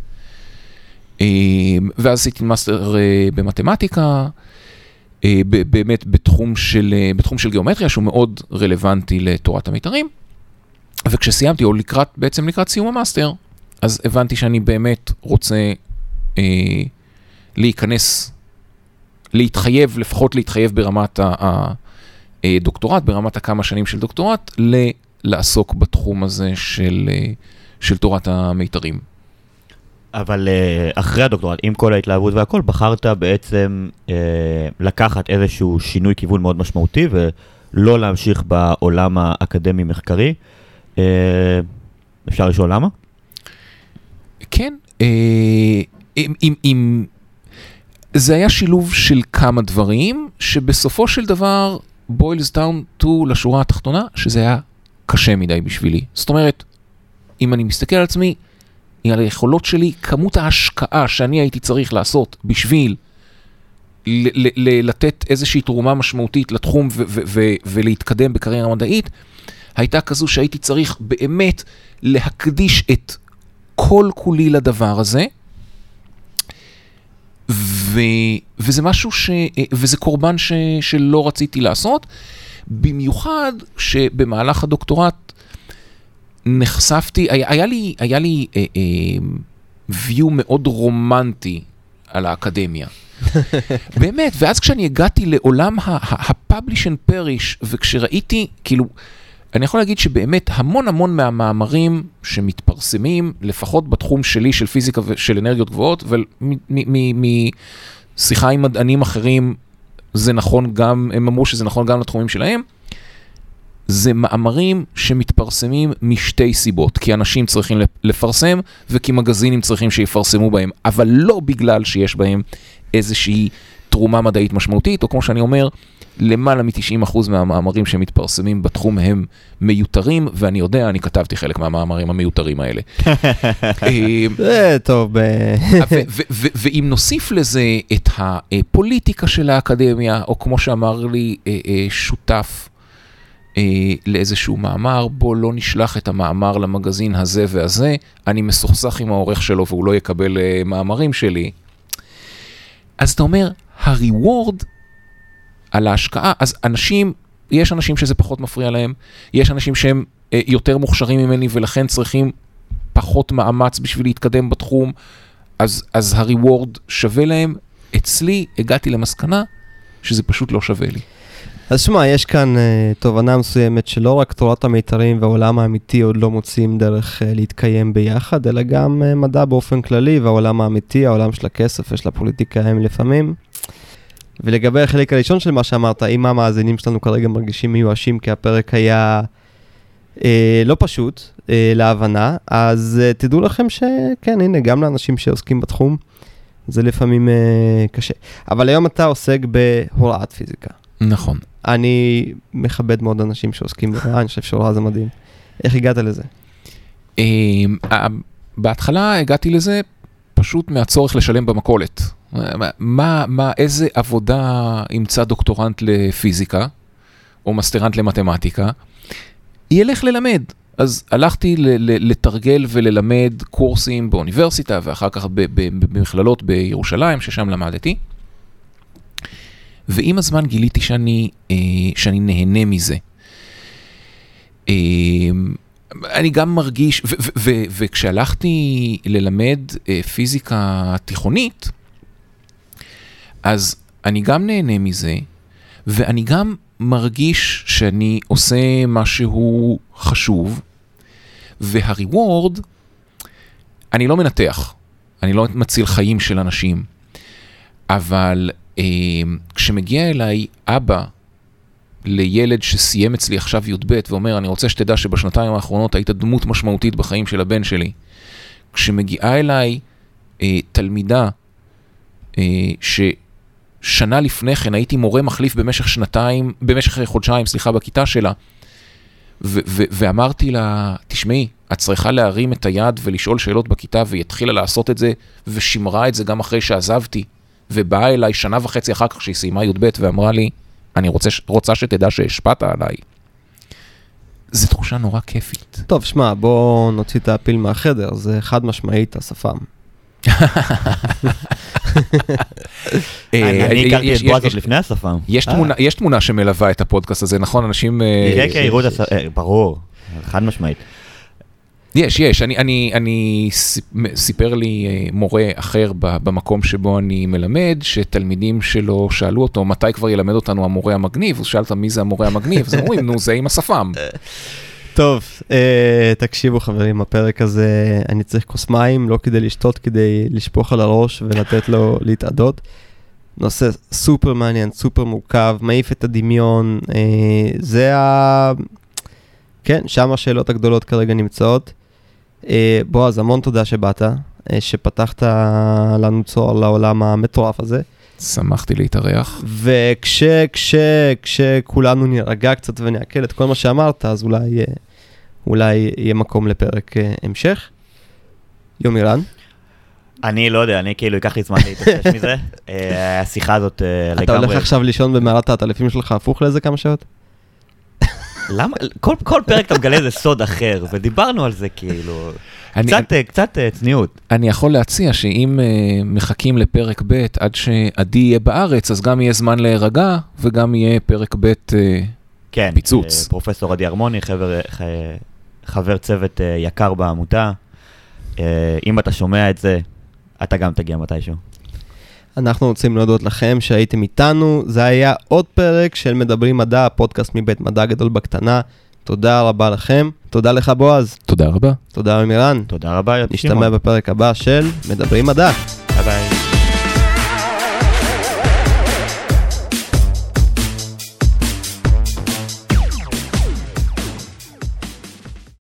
Speaker 4: אה, ואז עשיתי מאסטר אה, במתמטיקה. אה, באמת בתחום של, אה, בתחום של גיאומטריה שהוא מאוד רלוונטי לתורת המיתרים. וכשסיימתי, או לקראת, בעצם לקראת סיום המאסטר, אז הבנתי שאני באמת רוצה אה, להיכנס, להתחייב, לפחות להתחייב ברמת הדוקטורט, ברמת הכמה שנים של דוקטורט, ל- לעסוק בתחום הזה של, אה, של תורת המיתרים.
Speaker 3: אבל אה, אחרי הדוקטורט, עם כל ההתלהבות והכל, בחרת בעצם אה, לקחת איזשהו שינוי כיוון מאוד משמעותי ולא להמשיך בעולם האקדמי-מחקרי. אה, אפשר לשאול למה?
Speaker 4: כן, עם, עם, עם... זה היה שילוב של כמה דברים, שבסופו של דבר boils down to לשורה התחתונה, שזה היה קשה מדי בשבילי. זאת אומרת, אם אני מסתכל על עצמי, על היכולות שלי, כמות ההשקעה שאני הייתי צריך לעשות בשביל ל- ל- לתת איזושהי תרומה משמעותית לתחום ו- ו- ו- ולהתקדם בקריירה מדעית, הייתה כזו שהייתי צריך באמת להקדיש את כל כולי לדבר הזה, ו, וזה משהו ש... וזה קורבן ש, שלא רציתי לעשות, במיוחד שבמהלך הדוקטורט נחשפתי, היה, היה לי, היה לי אה, אה, view מאוד רומנטי על האקדמיה. באמת, ואז כשאני הגעתי לעולם ה-publish and perish, וכשראיתי, כאילו, אני יכול להגיד שבאמת המון המון מהמאמרים שמתפרסמים, לפחות בתחום שלי של פיזיקה ושל אנרגיות גבוהות, ומשיחה עם מדענים אחרים, זה נכון גם, הם אמרו שזה נכון גם לתחומים שלהם, זה מאמרים שמתפרסמים משתי סיבות, כי אנשים צריכים לפרסם וכי מגזינים צריכים שיפרסמו בהם, אבל לא בגלל שיש בהם איזושהי תרומה מדעית משמעותית, או כמו שאני אומר, למעלה מ-90% מהמאמרים שמתפרסמים בתחום הם מיותרים, ואני יודע, אני כתבתי חלק מהמאמרים המיותרים האלה. אה,
Speaker 2: זה טוב,
Speaker 4: ו- ואם נוסיף לזה את הפוליטיקה של האקדמיה, או כמו שאמר לי אה, אה, שותף אה, לאיזשהו מאמר, בוא לא נשלח את המאמר למגזין הזה והזה, אני מסוכסך עם העורך שלו והוא לא יקבל אה, מאמרים שלי. אז אתה אומר, הריוורד על ההשקעה, אז אנשים, יש אנשים שזה פחות מפריע להם, יש אנשים שהם אה, יותר מוכשרים ממני ולכן צריכים פחות מאמץ בשביל להתקדם בתחום, אז, אז הריוורד שווה להם. אצלי הגעתי למסקנה שזה פשוט לא שווה לי.
Speaker 2: אז שמע, יש כאן uh, תובנה מסוימת שלא רק תורת המיתרים והעולם האמיתי עוד לא מוצאים דרך uh, להתקיים ביחד, אלא גם uh, מדע באופן כללי והעולם האמיתי, העולם של הכסף ושל הפוליטיקה הם לפעמים. ולגבי החלק הראשון של מה שאמרת, אם המאזינים שלנו כרגע מרגישים מיואשים כי הפרק היה אה, לא פשוט אה, להבנה, אז אה, תדעו לכם שכן, הנה, גם לאנשים שעוסקים בתחום, זה לפעמים אה, קשה. אבל היום אתה עוסק בהוראת פיזיקה.
Speaker 4: נכון.
Speaker 2: אני מכבד מאוד אנשים שעוסקים בהוראה, אני חושב שהוראה זה מדהים. איך הגעת לזה?
Speaker 4: אמ, בהתחלה הגעתי לזה פשוט מהצורך לשלם במכולת. מה, מה, איזה עבודה ימצא דוקטורנט לפיזיקה, או מסטרנט למתמטיקה, ילך ללמד. אז הלכתי ל- ל- לתרגל וללמד קורסים באוניברסיטה, ואחר כך ב- ב- במכללות בירושלים, ששם למדתי. ועם הזמן גיליתי שאני, אה, שאני נהנה מזה. אה, אני גם מרגיש, וכשהלכתי ללמד אה, פיזיקה תיכונית, אז אני גם נהנה מזה, ואני גם מרגיש שאני עושה משהו חשוב, והריוורד, אני לא מנתח, אני לא מציל חיים של אנשים, אבל כשמגיע אליי אבא לילד שסיים אצלי עכשיו י"ב ואומר, אני רוצה שתדע שבשנתיים האחרונות היית דמות משמעותית בחיים של הבן שלי. כשמגיעה אליי אה, תלמידה אה, ששנה לפני כן הייתי מורה מחליף במשך שנתיים, במשך חודשיים, סליחה, בכיתה שלה, ו- ו- ואמרתי לה, תשמעי, את צריכה להרים את היד ולשאול שאלות בכיתה, והיא התחילה לעשות את זה, ושימרה את זה גם אחרי שעזבתי, ובאה אליי שנה וחצי אחר כך שהיא סיימה י"ב ואמרה לי, אני רוצה, רוצה שתדע שהשפעת עליי. זו תחושה נורא כיפית.
Speaker 2: טוב, שמע, בוא נוציא את הפיל מהחדר, זה חד משמעית השפם.
Speaker 3: אני
Speaker 4: אה,
Speaker 3: אני הכרתי
Speaker 4: יש-
Speaker 3: את בועז עוד לפני השפם.
Speaker 4: יש
Speaker 3: אה.
Speaker 4: תמונה, יש תמונה שמלווה את הפודקאסט הזה, נכון? אנשים... אה,
Speaker 3: כן, כן, יראו את השפם, ברור, חד משמעית.
Speaker 4: יש, יש. אני, אני, אני, סיפ- סיפר לי אה, מורה אחר במקום שבו אני מלמד, שתלמידים שלו שאלו אותו, מתי כבר ילמד אותנו המורה המגניב? אז שאלת מי זה המורה המגניב? אז אומרים, נו, זה עם השפם.
Speaker 2: טוב, אה, תקשיבו חברים, הפרק הזה, אני צריך כוס מים, לא כדי לשתות, כדי לשפוך על הראש ולתת לו להתאדות. נושא סופר מעניין, סופר מורכב, מעיף את הדמיון, אה, זה ה... כן, שם השאלות הגדולות כרגע נמצאות. אה, בועז, המון תודה שבאת, אה, שפתחת לנו צוהר לעולם המטורף הזה.
Speaker 4: שמחתי להתארח.
Speaker 2: וכש, כש, כשכולנו נירגע קצת ונעכל את כל מה שאמרת, אז אולי, אה, אולי יהיה מקום לפרק המשך. יומירן,
Speaker 3: אני לא יודע, אני כאילו, ייקח לי זמן להתאושש מזה. השיחה הזאת לגמרי...
Speaker 2: אתה הולך עכשיו לישון במערת העטלפים שלך הפוך לאיזה כמה שעות?
Speaker 3: למה? כל, כל פרק אתה מגלה איזה סוד אחר, ודיברנו על זה כאילו...
Speaker 4: אני,
Speaker 3: קצת, אה, קצת אה, צניעות.
Speaker 4: אני יכול להציע שאם uh, מחכים לפרק ב' עד שעדי יהיה בארץ, אז גם יהיה זמן להירגע, וגם יהיה פרק ב' uh,
Speaker 3: כן.
Speaker 4: פיצוץ.
Speaker 3: אה, פרופסור עדי הרמוני, חבר, ח, חבר צוות אה, יקר בעמותה. אה, אם אתה שומע את זה, אתה גם תגיע מתישהו.
Speaker 2: אנחנו רוצים להודות לכם שהייתם איתנו, זה היה עוד פרק של מדברים מדע, הפודקאסט מבית מדע גדול בקטנה. תודה רבה לכם, תודה לך בועז,
Speaker 4: תודה רבה.
Speaker 2: תודה יומירן.
Speaker 3: תודה רבה,
Speaker 2: נשתמע
Speaker 3: שמעון.
Speaker 2: בפרק הבא של מדברים מדע.